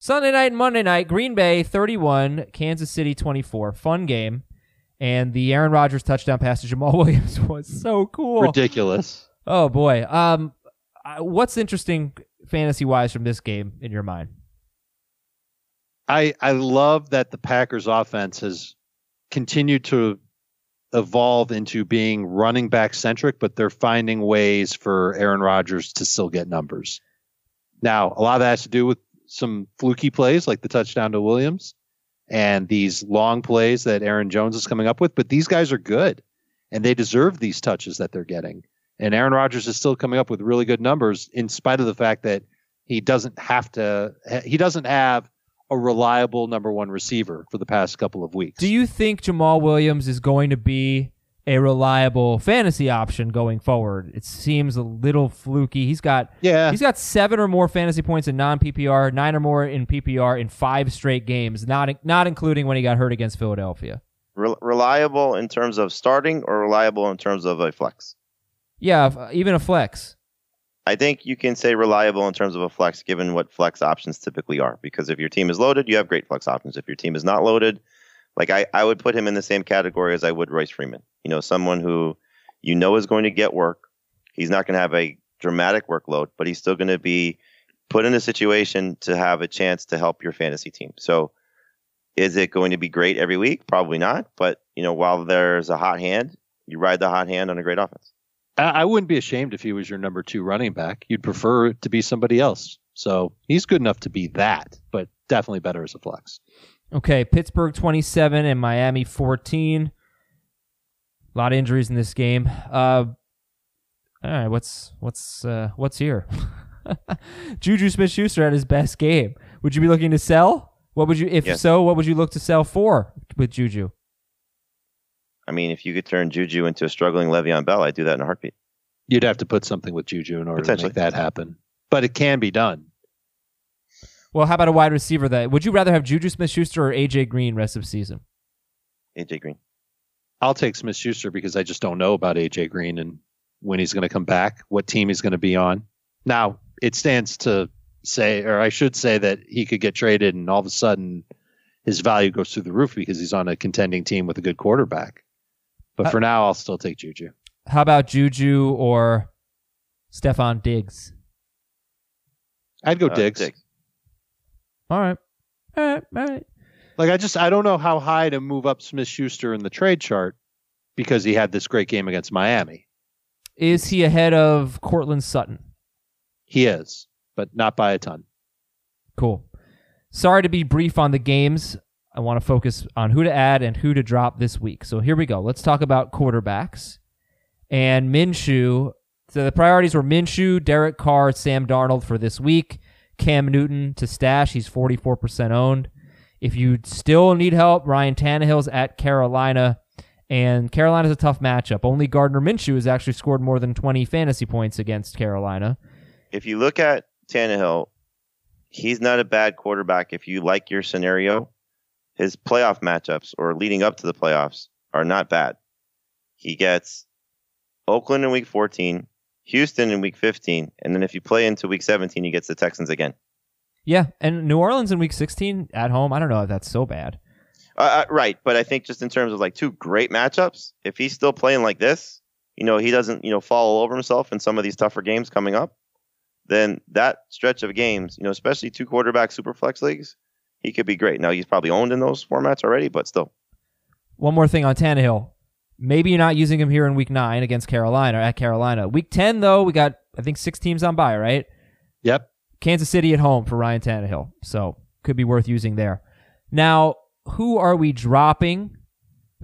Sunday night and Monday night, Green Bay 31, Kansas City 24. Fun game. And the Aaron Rodgers touchdown pass to Jamaal (laughs) Williams was so cool. Ridiculous. Oh boy. Um what's interesting fantasy wise from this game in your mind? I I love that the Packers offense has continued to evolve into being running back centric, but they're finding ways for Aaron Rodgers to still get numbers. Now, a lot of that has to do with some fluky plays like the touchdown to Williams and these long plays that Aaron Jones is coming up with, but these guys are good and they deserve these touches that they're getting. And Aaron Rodgers is still coming up with really good numbers in spite of the fact that He doesn't have to. He doesn't have a reliable number one receiver for the past couple of weeks. Do you think Jamaal Williams is going to be a reliable fantasy option going forward? It seems a little fluky. He's got Yeah. he's got seven or more fantasy points in non PPR, nine or more in PPR in five straight games, not not including when he got hurt against Philadelphia. Re- reliable in terms of starting or reliable in terms of a flex? Yeah, uh, even a flex. I think you can say reliable in terms of a flex, given what flex options typically are. Because if your team is loaded, you have great flex options. If your team is not loaded, like I, I would put him in the same category as I would Royce Freeman. You know, someone who you know is going to get work. He's not going to have a dramatic workload, but he's still going to be put in a situation to have a chance to help your fantasy team. So, is it going to be great every week? Probably not. But you know, while there's a hot hand, you ride the hot hand on a great offense. I wouldn't be ashamed if he was your number two running back. You'd prefer to be somebody else. So he's good enough to be that, but definitely better as a flex. Okay, Pittsburgh 27 and Miami 14. A lot of injuries in this game. Uh, all right, what's what's uh, what's here? (laughs) Juju Smith-Schuster at his best game. Would you be looking to sell? What would you, if Yes. so, what would you look to sell for with Juju? I mean, if you could turn Juju into a struggling Le'Veon Bell, I'd do that in a heartbeat. You'd have to put something with Juju in order to make that happen. But it can be done. Well, how about a wide receiver? That would you rather have Juju Smith-Schuster or AJ Green rest of season? AJ Green. I'll take Smith Schuster because I just don't know about AJ Green and when he's going to come back, what team he's going to be on. Now, it stands to say, or I should say, that he could get traded and all of a sudden his value goes through the roof because he's on a contending team with a good quarterback. But Uh, for now, I'll still take Juju. How about Juju or Stefon Diggs? I'd go Uh, Diggs. Diggs. All right, all right, all right. Like I just I don't know how high to move up Smith Schuster in the trade chart because he had this great game against Miami. Is he ahead of Courtland Sutton? He is, but not by a ton. Cool. Sorry to be brief on the games. I want to focus on who to add and who to drop this week. So here we go. Let's talk about quarterbacks. And Minshew. So the priorities were Minshew, Derek Carr, Sam Darnold for this week. Cam Newton to stash. He's 44% owned. If you still need help, Ryan Tannehill's at Carolina. And Carolina's a tough matchup. Only Gardner Minshew has actually scored more than 20 fantasy points against Carolina. If you look at Tannehill, he's not a bad quarterback if you like your scenario. His playoff matchups or leading up to the playoffs are not bad. He gets Oakland in week 14, Houston in week 15, and then if you play into week 17, he gets the Texans again. Yeah, and New Orleans in week 16 at home. I don't know if that's so bad. Uh, uh, right, but I think just in terms of like two great matchups, if he's still playing like this, you know, he doesn't, you know, fall all over himself in some of these tougher games coming up, then that stretch of games, you know, especially two quarterback super flex leagues, he could be great. Now he's probably owned in those formats already, but still. One more thing on Tannehill. Maybe you're not using him here in week nine against Carolina at Carolina. Week 10, though, we got, I think, six teams on by, right? Yep. Kansas City at home for Ryan Tannehill. So could be worth using there. Now, who are we dropping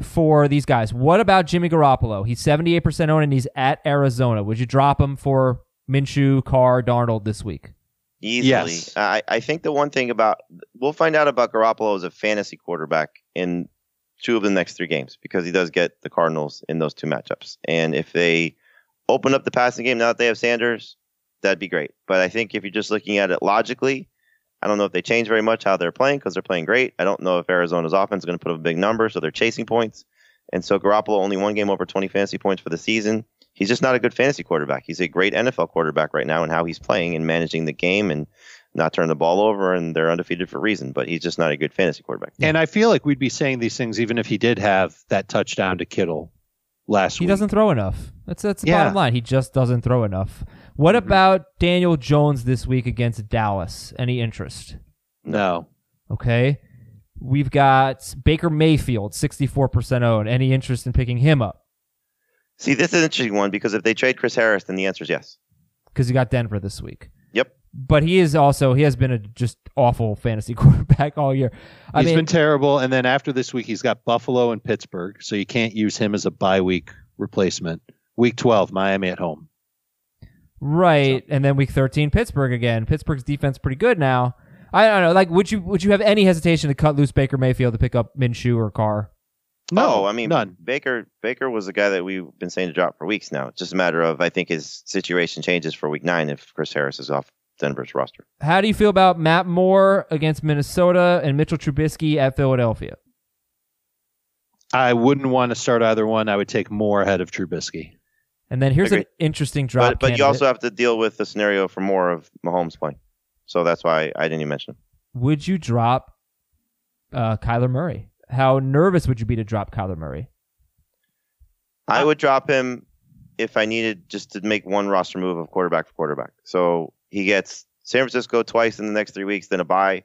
for these guys? What about Jimmy Garoppolo? He's 78% owned and he's at Arizona. Would you drop him for Minshew, Carr, Darnold this week? Easily. Yes. I, I think the one thing about we'll find out about Garoppolo as a fantasy quarterback in two of the next three games because he does get the Cardinals in those two matchups. And if they open up the passing game now that they have Sanders, that'd be great. But I think if you're just looking at it logically, I don't know if they change very much how they're playing because they're playing great. I don't know if Arizona's offense is going to put up a big number, so they're chasing points. And so Garoppolo only one game over 20 fantasy points for the season. He's just not a good fantasy quarterback. He's a great NFL quarterback right now and how he's playing and managing the game and not turn the ball over. And they're undefeated for a reason, but he's just not a good fantasy quarterback. And I feel like we'd be saying these things even if he did have that touchdown to Kittle last week. He week. doesn't throw enough. That's that's the Yeah. bottom line. He just doesn't throw enough. What Mm-hmm. about Daniel Jones this week against Dallas? Any interest? No. Okay. We've got Baker Mayfield, 64% owned. Any interest in picking him up? See, this is an interesting one because if they trade Chris Harris, then the answer is yes. Because you got Denver this week. Yep. But he is also, he has been a just awful fantasy (laughs) quarterback all year. I He's mean, been terrible. And then after this week, he's got Buffalo and Pittsburgh, so you can't use him as a bye week replacement. Week 12, Miami at home. Right, and then week thirteen, Pittsburgh again. Pittsburgh's defense pretty good now. I don't know. Like, would you would you have any hesitation to cut loose Baker Mayfield to pick up Minshew or Carr? No, oh, I mean, none. Baker Baker was the guy that we've been saying to drop for weeks now. It's just a matter of I think his situation changes for week nine if Chris Harris is off Denver's roster. How do you feel about Matt Moore against Minnesota and Mitchell Trubisky at Philadelphia? I wouldn't want to start either one. I would take Moore ahead of Trubisky. And then here's an interesting drop. But but you also have to deal with the scenario for more of Mahomes playing. So that's why I didn't even mention him. would you drop uh, Kyler Murray? How nervous would you be to drop Kyler Murray? I would drop him if I needed just to make one roster move of quarterback for quarterback. So he gets San Francisco twice in the next three weeks, then a bye.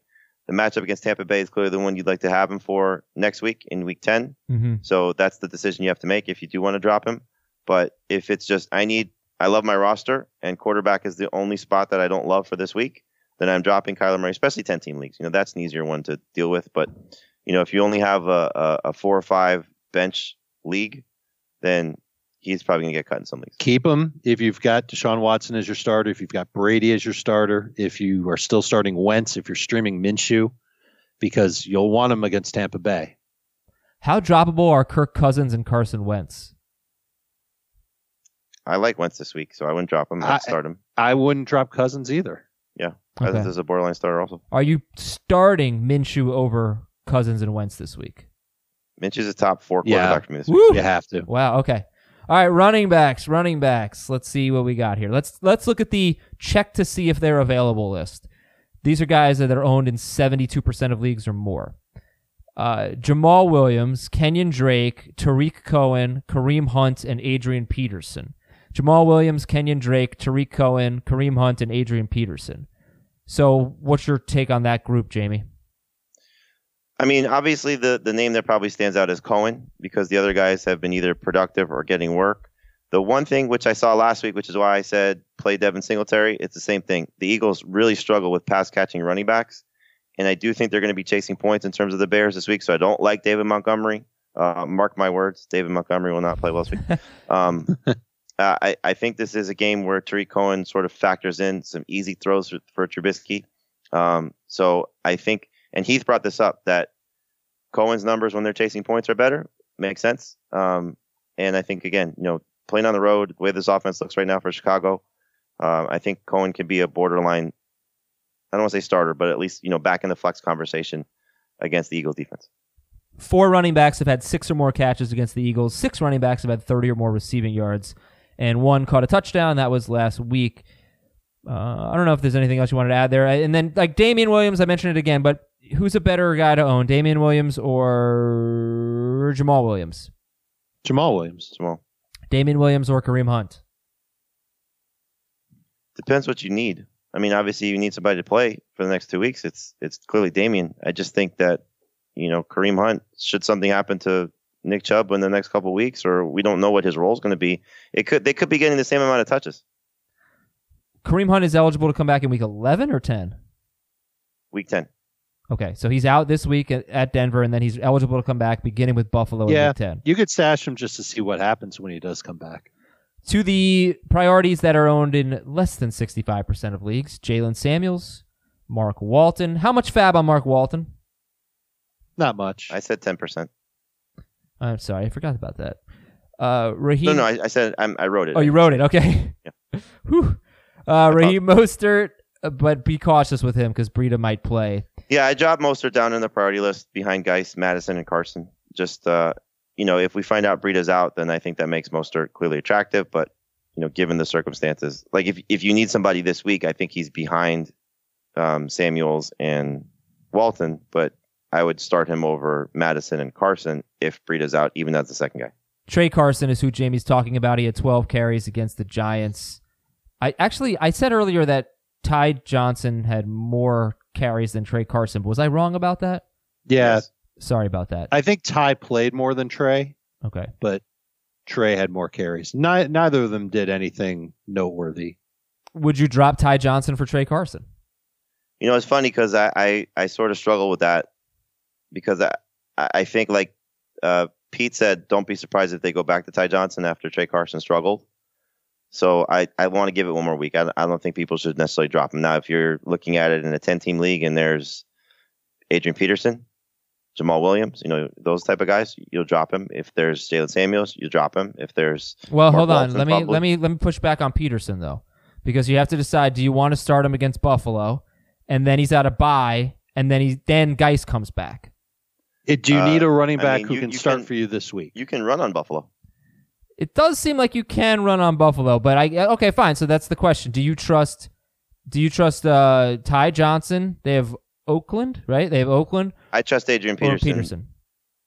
The matchup against Tampa Bay is clearly the one you'd like to have him for next week in week 10. Mm-hmm. So that's the decision you have to make if you do want to drop him. But if it's just, I need, I love my roster and quarterback is the only spot that I don't love for this week, then I'm dropping Kyler Murray, especially 10 team leagues. You know, that's an easier one to deal with. But, you know, if you only have a, a, a four or five bench league, then he's probably going to get cut in some leagues. Keep him if you've got Deshaun Watson as your starter, if you've got Brady as your starter, if you are still starting Wentz, if you're streaming Minshew, because you'll want him against Tampa Bay. How droppable are Kirk Cousins and Carson Wentz? I like Wentz this week, so I wouldn't drop him. I- I'd start him. I wouldn't drop Cousins either. Okay. Cousins is a borderline starter also. Are you starting Minshew over Cousins and Wentz this week? Minch's a top four Yeah. quarterback for me this week. Woo! You have to. Wow. Okay. All right. Running backs. Running backs. Let's see what we got here. Let's let's look at the check to see if they're available list. These are guys that are owned in seventy-two percent of leagues or more. Uh, Jamaal Williams, Kenyan Drake, Tarik Cohen, Kareem Hunt, and Adrian Peterson. Jamaal Williams, Kenyan Drake, Tarik Cohen, Kareem Hunt, and Adrian Peterson. So, what's your take on that group, Jamie? I mean, obviously the the name that probably stands out is Cohen because the other guys have been either productive or getting work. The one thing which I saw last week, which is why I said play Devin Singletary, it's the same thing. The Eagles really struggle with pass catching running backs, and I do think they're going to be chasing points in terms of the Bears this week. So I don't like David Montgomery. Uh, mark my words, David Montgomery will not play well this week. (laughs) Um, uh, I, I think this is a game where Tarik Cohen sort of factors in some easy throws for, for Trubisky. Um, so I think, and Heath brought this up that Cohen's numbers when they're chasing points are better. Makes sense. Um, and I think again, you know, playing on the road, the way this offense looks right now for Chicago, um, I think Cohen can be a borderline. I don't want to say starter, but at least you know back in the flex conversation against the Eagles defense. Four running backs have had six or more catches against the Eagles. Six running backs have had 30 or more receiving yards, and one caught a touchdown. That was last week. Uh, I don't know if there's anything else you wanted to add there. And then, like Damien Williams, I mentioned it again, but who's a better guy to own, Damien Williams or Jamaal Williams? Jamaal Williams. Well, Damien Williams or Kareem Hunt? depends what you need. I mean, obviously you need somebody to play for the next two weeks. It's it's clearly Damien. I just think that you know Kareem Hunt should something happen to Nick Chubb in the next couple weeks, or we don't know what his role is going to be. It could they could be getting the same amount of touches. Kareem Hunt is eligible to come back in week 11 or 10? Week ten. Okay, so he's out this week at, at Denver, and then he's eligible to come back beginning with Buffalo in Yeah. week 10. You could stash him just to see what happens when he does come back. To the priorities that are owned in less than 65% of leagues Jaylen Samuels, Mark Walton. How much FAAB on Mark Walton? Not much. I said ten percent. I'm sorry, I forgot about that. Uh, Raheem. No, no, I, I said I'm, I wrote it. oh, you wrote it. Okay. (laughs) Whew. Uh, Raheem Mostert, but be cautious with him because Breida might play. Yeah, I dropped Mostert down in the priority list behind Guice, Mattison, and Carson. Just uh, you know, if we find out Breida's out, then I think that makes Mostert clearly attractive. But you know, given the circumstances, like if if you need somebody this week, I think he's behind um, Samuels and Walton. But I would start him over Mattison and Carson if Breida's out, even as the second guy. Tra Carson is who Jamie's talking about. He had 12 carries against the Giants. I actually I said earlier that Ty Johnson had more carries than Tra Carson. Was I wrong about that? yeah, Yes. Sorry about that. I think Ty played more than Tra, Okay. but Tra had more carries. Ni- neither of them did anything noteworthy. Would you drop Ty Johnson for Tra Carson? You know, it's funny because I, I, I sort of struggle with that because I, I think like uh, Pete said, don't be surprised if they go back to Ty Johnson after Tra Carson struggled. So I, I want to give it one more week. I, I don't think people should necessarily drop him. Now, if you're looking at it in a 10 team league and there's Adrian Peterson, Jamaal Williams, you know, those type of guys, you'll drop him. If there's Jaylen Samuels, you drop him. If there's Well, Mark hold on. Walton, Let me probably. let me let me push back on Peterson though, because you have to decide: do you want to start him against Buffalo, and then he's out of bye, and then he then Guice comes back. It, do you Uh, need a running I back mean, who you- can you start can- for you this week? you can run on Buffalo. It does seem like you can run on Buffalo, but I okay, fine. So that's the question: Do you trust? Do you trust uh, Ty Johnson? They have Oakland, right? They have Oakland I trust Adrian Peterson, Peterson.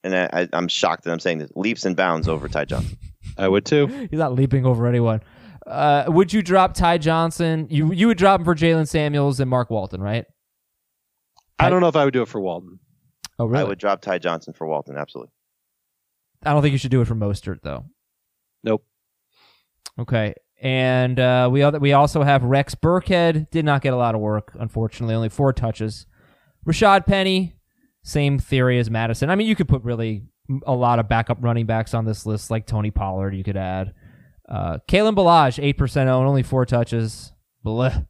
and I, I, I'm shocked that I'm saying this. Leaps and bounds over Ty Johnson. (laughs) I would too. He's not leaping over anyone. Uh, would you drop Ty Johnson? You you would drop him for Jaylen Samuels and Mark Walton, right? I don't know if I would do it for Walton. Oh, really? I would drop Ty Johnson for Walton. Absolutely. I don't think you should do it for Mostert though. Nope. Okay. And uh, we other, we also have Rex Burkhead. Did not get a lot of work, unfortunately. Only four touches. Rashaad Penny, same theory as Mattison. I mean, you could put really a lot of backup running backs on this list, like Tony Pollard. You could add uh, Kalen Ballage, eight percent owned, only four touches. Blech.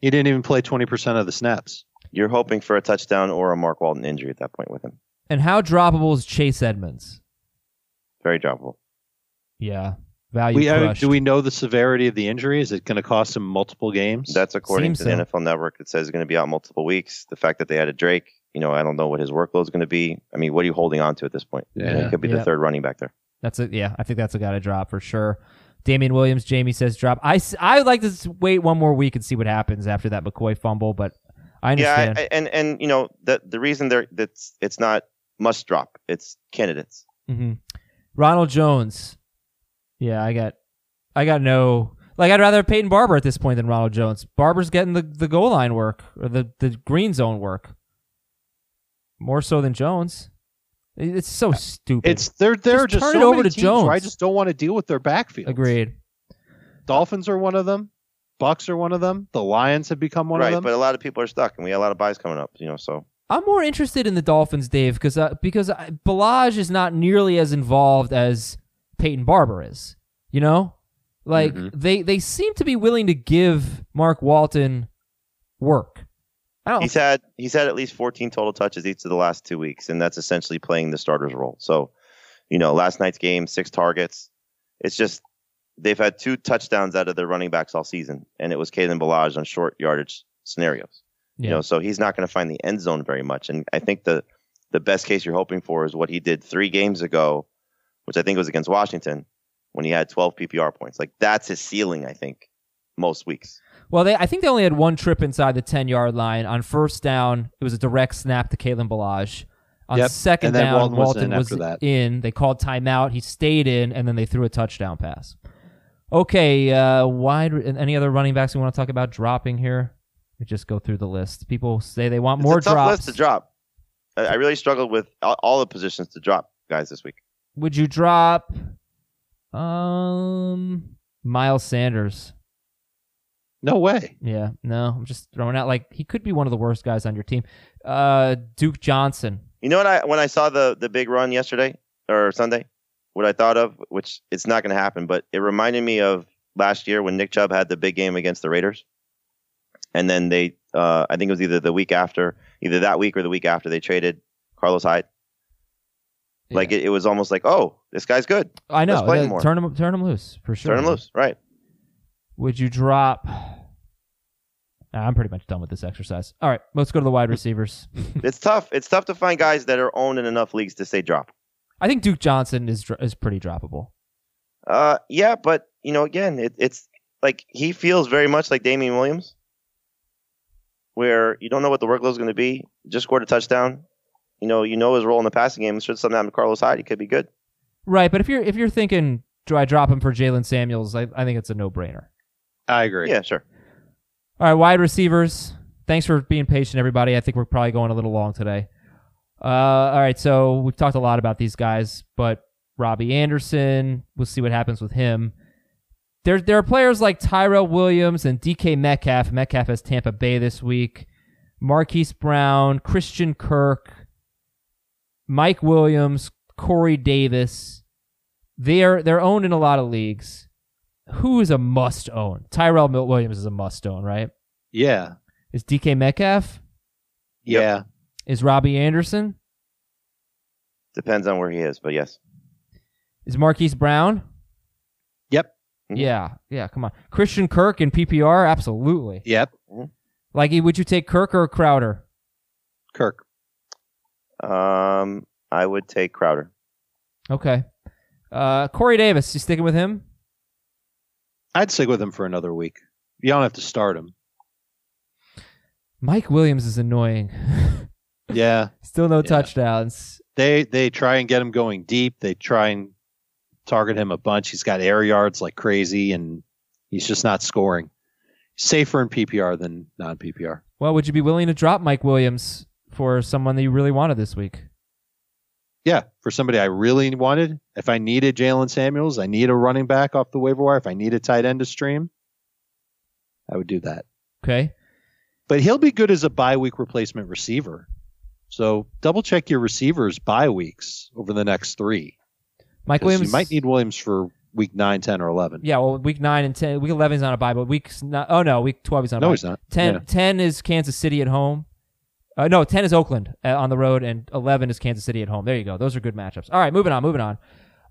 He didn't even play 20% of the snaps. You're hoping for a touchdown or a Mark Walton injury at that point with him. And how droppable is Chase Edmonds? Very droppable. Yeah, value We, do we know the severity of the injury? Is it going to cost him multiple games? That's according Seems to the. NFL Network. It says he's going to be out multiple weeks. The fact that they added Drake, you know, I don't know what his workload is going to be. I mean, what are you holding on to at this point? You know, Yeah. he could be Yeah. the third running back there. That's a yeah. I think that's a guy to drop for sure. Damien Williams, Jamie says drop. I would like to wait one more week and see what happens after that McCoy fumble, but I Yeah, understand. I, I, and and you know the the reason they're that's it's not must drop. It's candidates. Mm-hmm. Ronald Jones. Yeah, I got I got no like I'd rather have Peyton Barber at this point than Ronald Jones. Barber's getting the, the goal line work or the, the green zone work. More so than Jones. It's so stupid. It's they're they're Just just, turn so it over many to teams where I just don't want to deal with their backfield. agreed. Dolphins are one of them. Bucks are one of them. The Lions have become one right, of them. but a lot of people are stuck, and we have a lot of buys coming up. You know, so I'm more interested in the Dolphins, Dave, because uh, because uh, Ballage is not nearly as involved as Peyton Barber is. You know, like Mhm. they they seem to be willing to give Mark Walton work. I don't. he's had he's had at least 14 total touches each of the last two weeks, and that's essentially playing the starter's role. So, you know, last night's game, six targets. It's just they've had two touchdowns out of their running backs all season, and it was Kalen Ballage on short yardage scenarios. yeah. You know, so he's not going to find the end zone very much. And I think the the best case you're hoping for is what he did three games ago, which I think was against Washington, when he had 12 PPR points. Like that's his ceiling, I think, most weeks. Well, they I think they only had one trip inside the ten yard line on first down. It was a direct snap to Kalen Ballage. On Yep, second and down, Walton was Walton in was after that. in. They called timeout. He stayed in, and then they threw a touchdown pass. Okay, uh, wide. Any other running backs we want to talk about dropping here? We just go through the list. People say they want more it's a tough drops. list to drop. I, I really struggled with all, all the positions to drop guys this week. Would you drop um Miles Sanders? no way. Yeah, no, I'm just throwing out like he could be one of the worst guys on your team. Uh, Duke Johnson. You know what? I when I saw the the big run yesterday or Sunday, what I thought of, which it's not going to happen, but it reminded me of last year when Nick Chubb had the big game against the Raiders, and then they, uh, I think it was either the week after, either that week or the week after, they traded Carlos Hyde. Like it, it was almost like, oh, this guy's good. I know. let's uh, more. Turn him, turn him loose for sure. Turn him loose, right? Would you drop? Nah, I'm pretty much done with this exercise. All right, let's go to the wide receivers. (laughs) it's tough. It's tough to find guys that are owned in enough leagues to say drop. I think Duke Johnson is is pretty droppable. Uh, yeah, but you know, again, it, it's like he feels very much like Damien Williams, where you don't know what the workload is going to be. Just scored a touchdown. You know, you know his role in the passing game. Should something happen to Carlos Hyde, he could be good. Right, but if you're if you're thinking, do I drop him for Jaylen Samuels? I, I think it's a no brainer. I agree. Yeah, sure. All right, wide receivers. Thanks for being patient, everybody. I think we're probably going a little long today. Uh, all right, so we've talked a lot about these guys, but Robby Anderson, we'll see what happens with him. There, there are players like Tyrell Williams and DK Metcalf. Metcalf has Tampa Bay this week. Marquise Brown, Christian Kirk, Mike Williams, Corey Davis. They're they're owned in a lot of leagues. who is a must own? Tyrell Mil- Williams is a must own, right? Yeah. Is DK Metcalf? Yeah. Is Robby Anderson? Depends on where he is, but yes. Is Marquise Brown? Yep. Mhm. Yeah, yeah. Come on, Christian Kirk in PPR, absolutely. Yep. Like, would you take Kirk or Crowder? Kirk. Um, I would take Crowder. Okay. Uh, Corey Davis, you sticking with him? I'd stick with him for another week. You don't have to start him. Mike Williams is annoying. (laughs) Yeah. Still no Yeah. touchdowns. They they try and get him going deep. They try and target him a bunch. He's got air yards like crazy, and he's just not scoring. Safer in PPR than non PPR. Well, would you be willing to drop Mike Williams for someone that you really wanted this week? Yeah, for somebody I really wanted, if I needed Jaylen Samuels, I need a running back off the waiver wire. If I need a tight end to stream, I would do that. Okay. But he'll be good as a bye week replacement receiver. So double check your receivers bye weeks over the next three. Mike Williams You might need Williams for week 9, 10, or 11. Yeah, well, week nine and ten, week eleven is on a bye, but week oh no, week twelve is on a No, bye. he's not. 10, Yeah. 10 is Kansas City at home. Uh, no, ten is Oakland uh, on the road, and eleven is Kansas City at home. There you go. Those are good matchups. All right, moving on, moving on.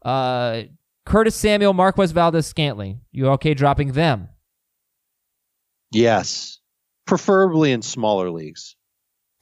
Uh, Curtis Samuel, Marquez Valdes, Scantling. You okay dropping them? Yes. Preferably in smaller leagues.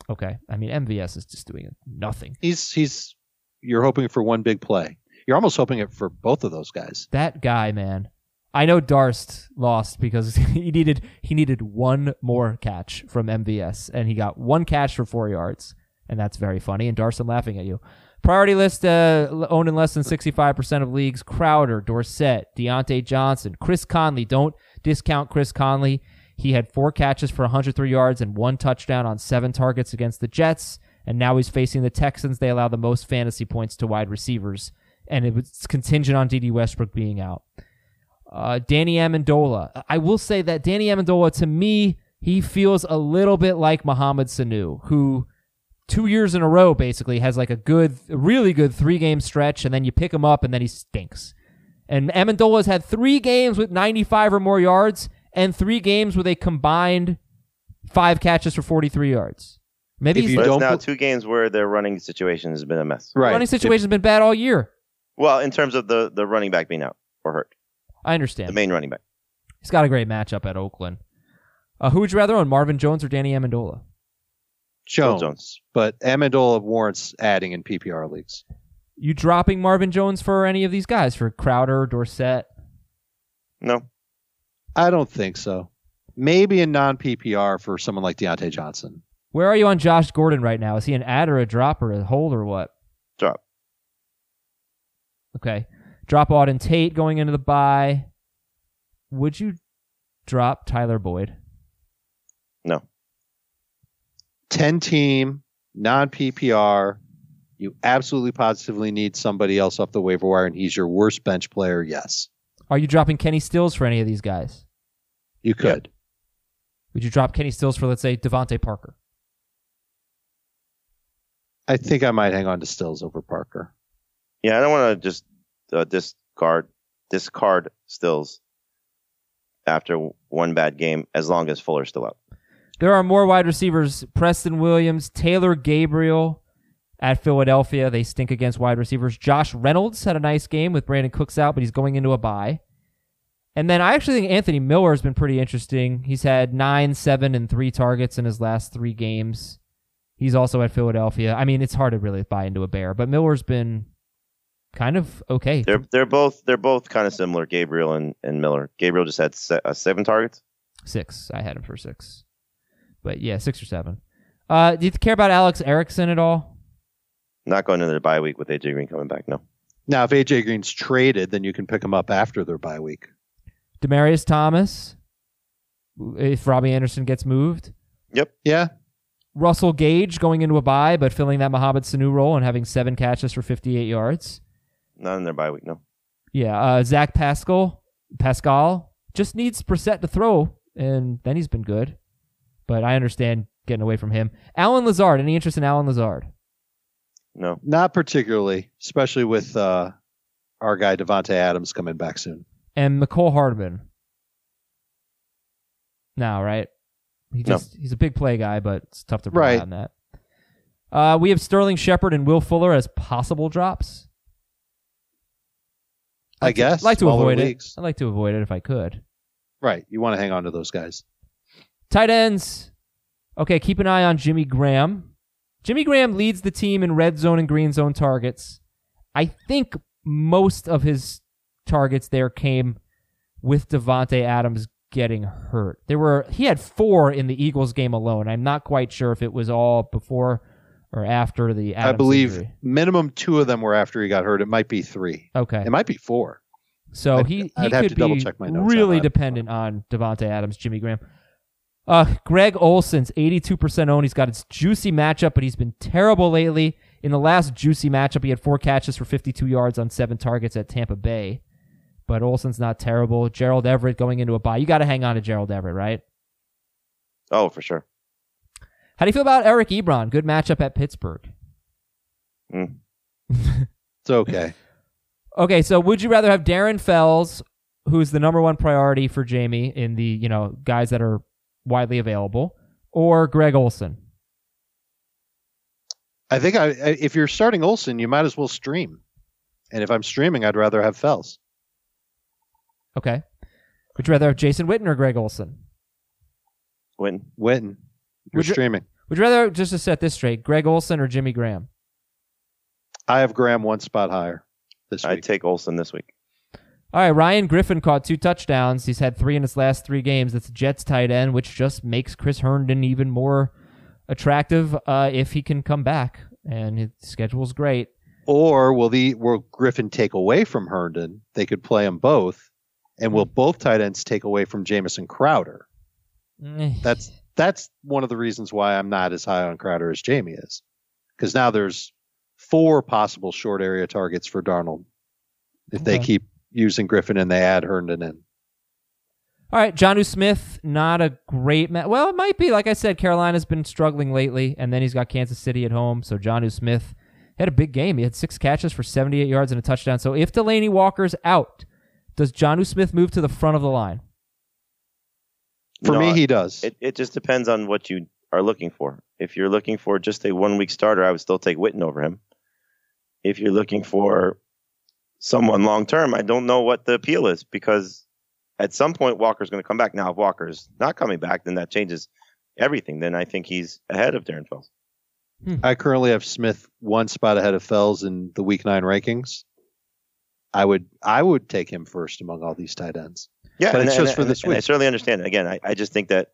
Okay. I mean, MVS is just doing nothing. He's he's you're hoping for one big play. You're almost hoping it for both of those guys. That guy, man. I know Darst lost because (laughs) he needed he needed one more catch from MVS, and he got one catch for four yards, and that's very funny. And Darst, I'm laughing at you. Priority list uh, owned in less than 65% of leagues: Crowder, Dorsett, Diontae Johnson, Chris Conley. Don't discount Chris Conley. He had four catches for 103 yards and one touchdown on seven targets against the Jets, and now he's facing the Texans. They allow the most fantasy points to wide receivers, and it was contingent on Dede Westbrook being out. Uh, Danny Amendola. I will say that Danny Amendola, to me, he feels a little bit like Mohamed Sanu, who two years in a row basically has like a good, really good three game stretch, and then you pick him up and then he stinks. And Amendola's had three games with 95 or more yards, and three games with a combined five catches for 43 yards. Maybe If he's, you But don't now put- two games where their running situation has been a mess. the running situation has been bad all year. Well, in terms of the, the running back being out or hurt, I understand. the main running back. He's got a great matchup at Oakland. Uh, who would you rather own, Marvin Jones or Danny Amendola? Jones, Jones. but Amendola warrants adding in PPR leagues. You dropping Marvin Jones for any of these guys for Crowder, Dorsett? No, I don't think so. Maybe in non PPR for someone like Diontae Johnson. Where are you on Josh Gordon right now? Is he an add or a drop or a hold or what? drop. Okay. Drop Auden Tate going into the bye. Would you drop Tyler Boyd? No. 10 team, non PPR. You absolutely positively need somebody else off the waiver wire, and he's your worst bench player. Yes, Are you dropping Kenny Stills for any of these guys? you could. Would you drop Kenny Stills for, let's say, DeVante Parker? I think I might hang on to Stills over Parker. Yeah, I don't want to just uh, discard discard Stills after one bad game as long as Fuller's still out. There are more wide receivers. Preston Williams, Taylor Gabriel at Philadelphia. They stink against wide receivers. Josh Reynolds had a nice game with Brandin Cooks out, but he's going into a bye. And then I actually think Anthony Miller has been pretty interesting. He's had nine, seven, and three targets in his last three games. He's also at Philadelphia. I mean, it's hard to really buy into a bear, but Miller's been kind of okay. They're they're both they're both kind of similar, Gabriel and, and Miller. Gabriel just had se- uh, seven targets. Six. I had him for six. But yeah, six or seven. Uh, do you care about Alex Erickson at all? Not going into the bye week with AJ Green coming back. No, Now, if AJ Green's traded, then you can pick him up after their bye week. Demaryius Thomas, if Robby Anderson gets moved. Yep. Yeah, Russell Gage going into a bye, but filling that Mohamed Sanu role and having seven catches for 58 yards. Not in their bye week. No, Yeah, uh, Zach Pascal, Pascal just needs Brissett to throw, and then he's been good. But I understand getting away from him. Allen Lazard, any interest in Allen Lazard? no. not particularly, especially with uh, our guy Davante Adams coming back soon. and Mecole Hardman. Now, right? He No. just he's a big play guy, but it's tough to Right. on that. Uh, we have Sterling Shepard and Will Fuller as possible drops. I to- guess. like to avoid leagues. it. I'd like to avoid it if I could. Right. You want to hang on to those guys. Tight ends. Okay, keep an eye on Jimmy Graham. Jimmy Graham leads the team in red zone and green zone targets. I think most of his targets there came with Davante Adams getting hurt. There were he had four in the Eagles game alone. I'm not quite sure if it was all before or after the Adams I believe injury. minimum two of them were after he got hurt. It might be three. Okay. It might be four. So I'd- he, he I'd have could to be double-check my notes really that. dependent on Davante Adams, Jimmy Graham. Uh, Greg Olsen's 82% owned. He's got his juicy matchup, but he's been terrible lately. In the last juicy matchup, he had four catches for 52 yards on seven targets at Tampa Bay. But Olsen's not terrible. Gerald Everett going into a bye. You got to hang on to Gerald Everett, right? Oh, for sure. How do you feel about Eric Ebron? Good matchup at Pittsburgh. Mm. (laughs) It's okay. Okay, so would you rather have Darren Fells, who's the number one priority for Jamie in the you know guys that are widely available, or Greg Olsen? I think I, if you're starting Olsen, you might as well stream. And if I'm streaming, I'd rather have Fells. Okay, would you rather have Jason Witten or Greg Olsen? Win. Witten. You're Would you- streaming. Would you rather just to set this straight, Greg Olsen or Jimmy Graham? I have Graham one spot higher this week. I'd take Olsen this week. All right, Ryan Griffin caught two touchdowns. He's had three in his last three games. That's Jets tight end, which just makes Chris Herndon even more attractive uh, if he can come back. And his schedule's great. or will the will Griffin take away from Herndon? They could play them both, and will both tight ends take away from Jamison Crowder? Eh. That's that's one of the reasons why I'm not as high on Crowder as Jamie is, because now there's four possible short area targets for Darnold if they keep using Griffin and they add Herndon in. All right, Jonnu Smith, not a great match. Well, it might be. Like I said, Carolina's been struggling lately, and then he's got Kansas City at home. So Jonnu Smith had a big game. He had six catches for 78 yards and a touchdown. So if Delanie Walker's out, does Jonnu Smith move to the front of the line? For No, me, he does. It, it just depends on what you are looking for. If you're looking for just a one week starter, I would still take Witten over him. If you're looking for someone long term, I don't know what the appeal is because at some point Walker's going to come back. Now, if Walker's not coming back, then that changes everything. Then I think he's ahead of Darren Fells. Hmm. I currently have Smith one spot ahead of Fells in the Week Nine rankings. I would I would take him first among all these tight ends. Yeah, But and, it's and- just for this and I certainly understand. Again, I, I just think that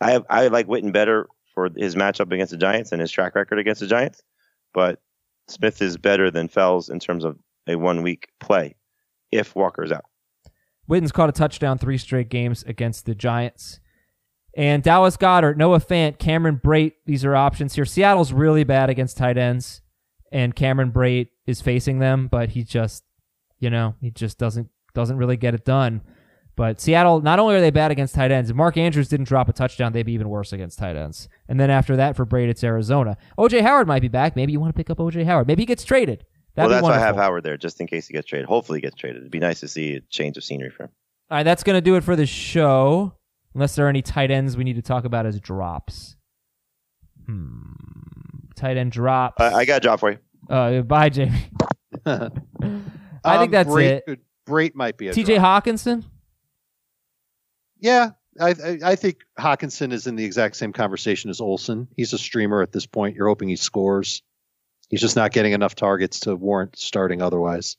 I have, I like Witten better for his matchup against the Giants and his track record against the Giants, but Smith is better than Fells in terms of a one week play if Walker is out. Witten's caught a touchdown three straight games against the Giants. And Dallas Goedert, Noah Fant, Cameron Brate, these are options here. Seattle's really bad against tight ends, and Cameron Brate is facing them, but he just, you know, he just doesn't doesn't really get it done. But Seattle, not only are they bad against tight ends, if Mark Andrews didn't drop a touchdown, they'd be even worse against tight ends. And then after that, for Brate, it's Arizona. OJ Howard might be back. Maybe you want to pick up OJ Howard. Maybe he gets traded. That'd well, be that's why I have Howard there, just in case he gets traded. Hopefully, he gets traded. It'd be nice to see a change of scenery for him. All right, that's going to do it for the show. Unless there are any tight ends we need to talk about as drops. Hmm. Tight end drops. I, I got a job for you. Uh, bye, Jamie. (laughs) I think Um, that's Brate it. could- Brate might be a TJ drop. Hockenson. Yeah, I, I I think Hockenson is in the exact same conversation as Olsen. He's a streamer at this point. You're hoping he scores. He's just not getting enough targets to warrant starting otherwise.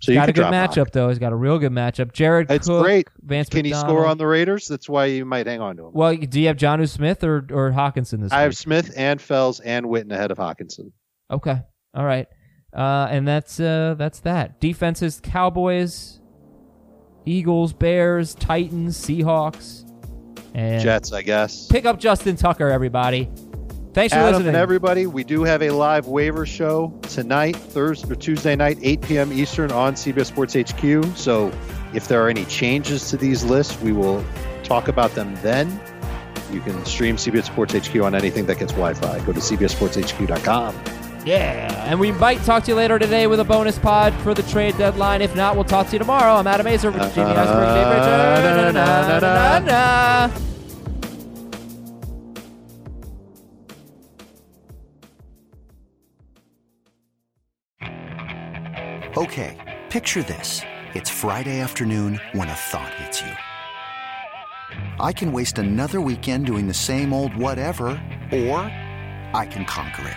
So you got a good matchup Hawk. though. He's got a real good matchup. Jared It's Cook, great. Vance Can he score on the Raiders? That's why you might hang on to him. Well, do you have Jonnu Smith or or Hockenson this week? I have? Smith and Fells and Witten ahead of Hockenson. Okay. All right. Uh, and that's uh, that's that. Defenses: Cowboys, Eagles, Bears, Titans, Seahawks, and Jets, I guess. pick up Justin Tucker, everybody. Thanks for Adam listening. and everybody, we do have a live waiver show tonight, Thursday or Tuesday night, 8 p.m. Eastern on CBS Sports HQ. So if there are any changes to these lists, we will talk about them then. You can stream CBS Sports HQ on anything that gets Wi-Fi. Go to cbssportshq.com. Yeah. And we might talk to you later today with a bonus pod for the trade deadline. If not, we'll talk to you tomorrow. I'm Adam Aizer with Jamie Eisenberg, Dave Richard. Okay, picture this. It's Friday afternoon when a thought hits you. I can waste another weekend doing the same old whatever, or I can conquer it.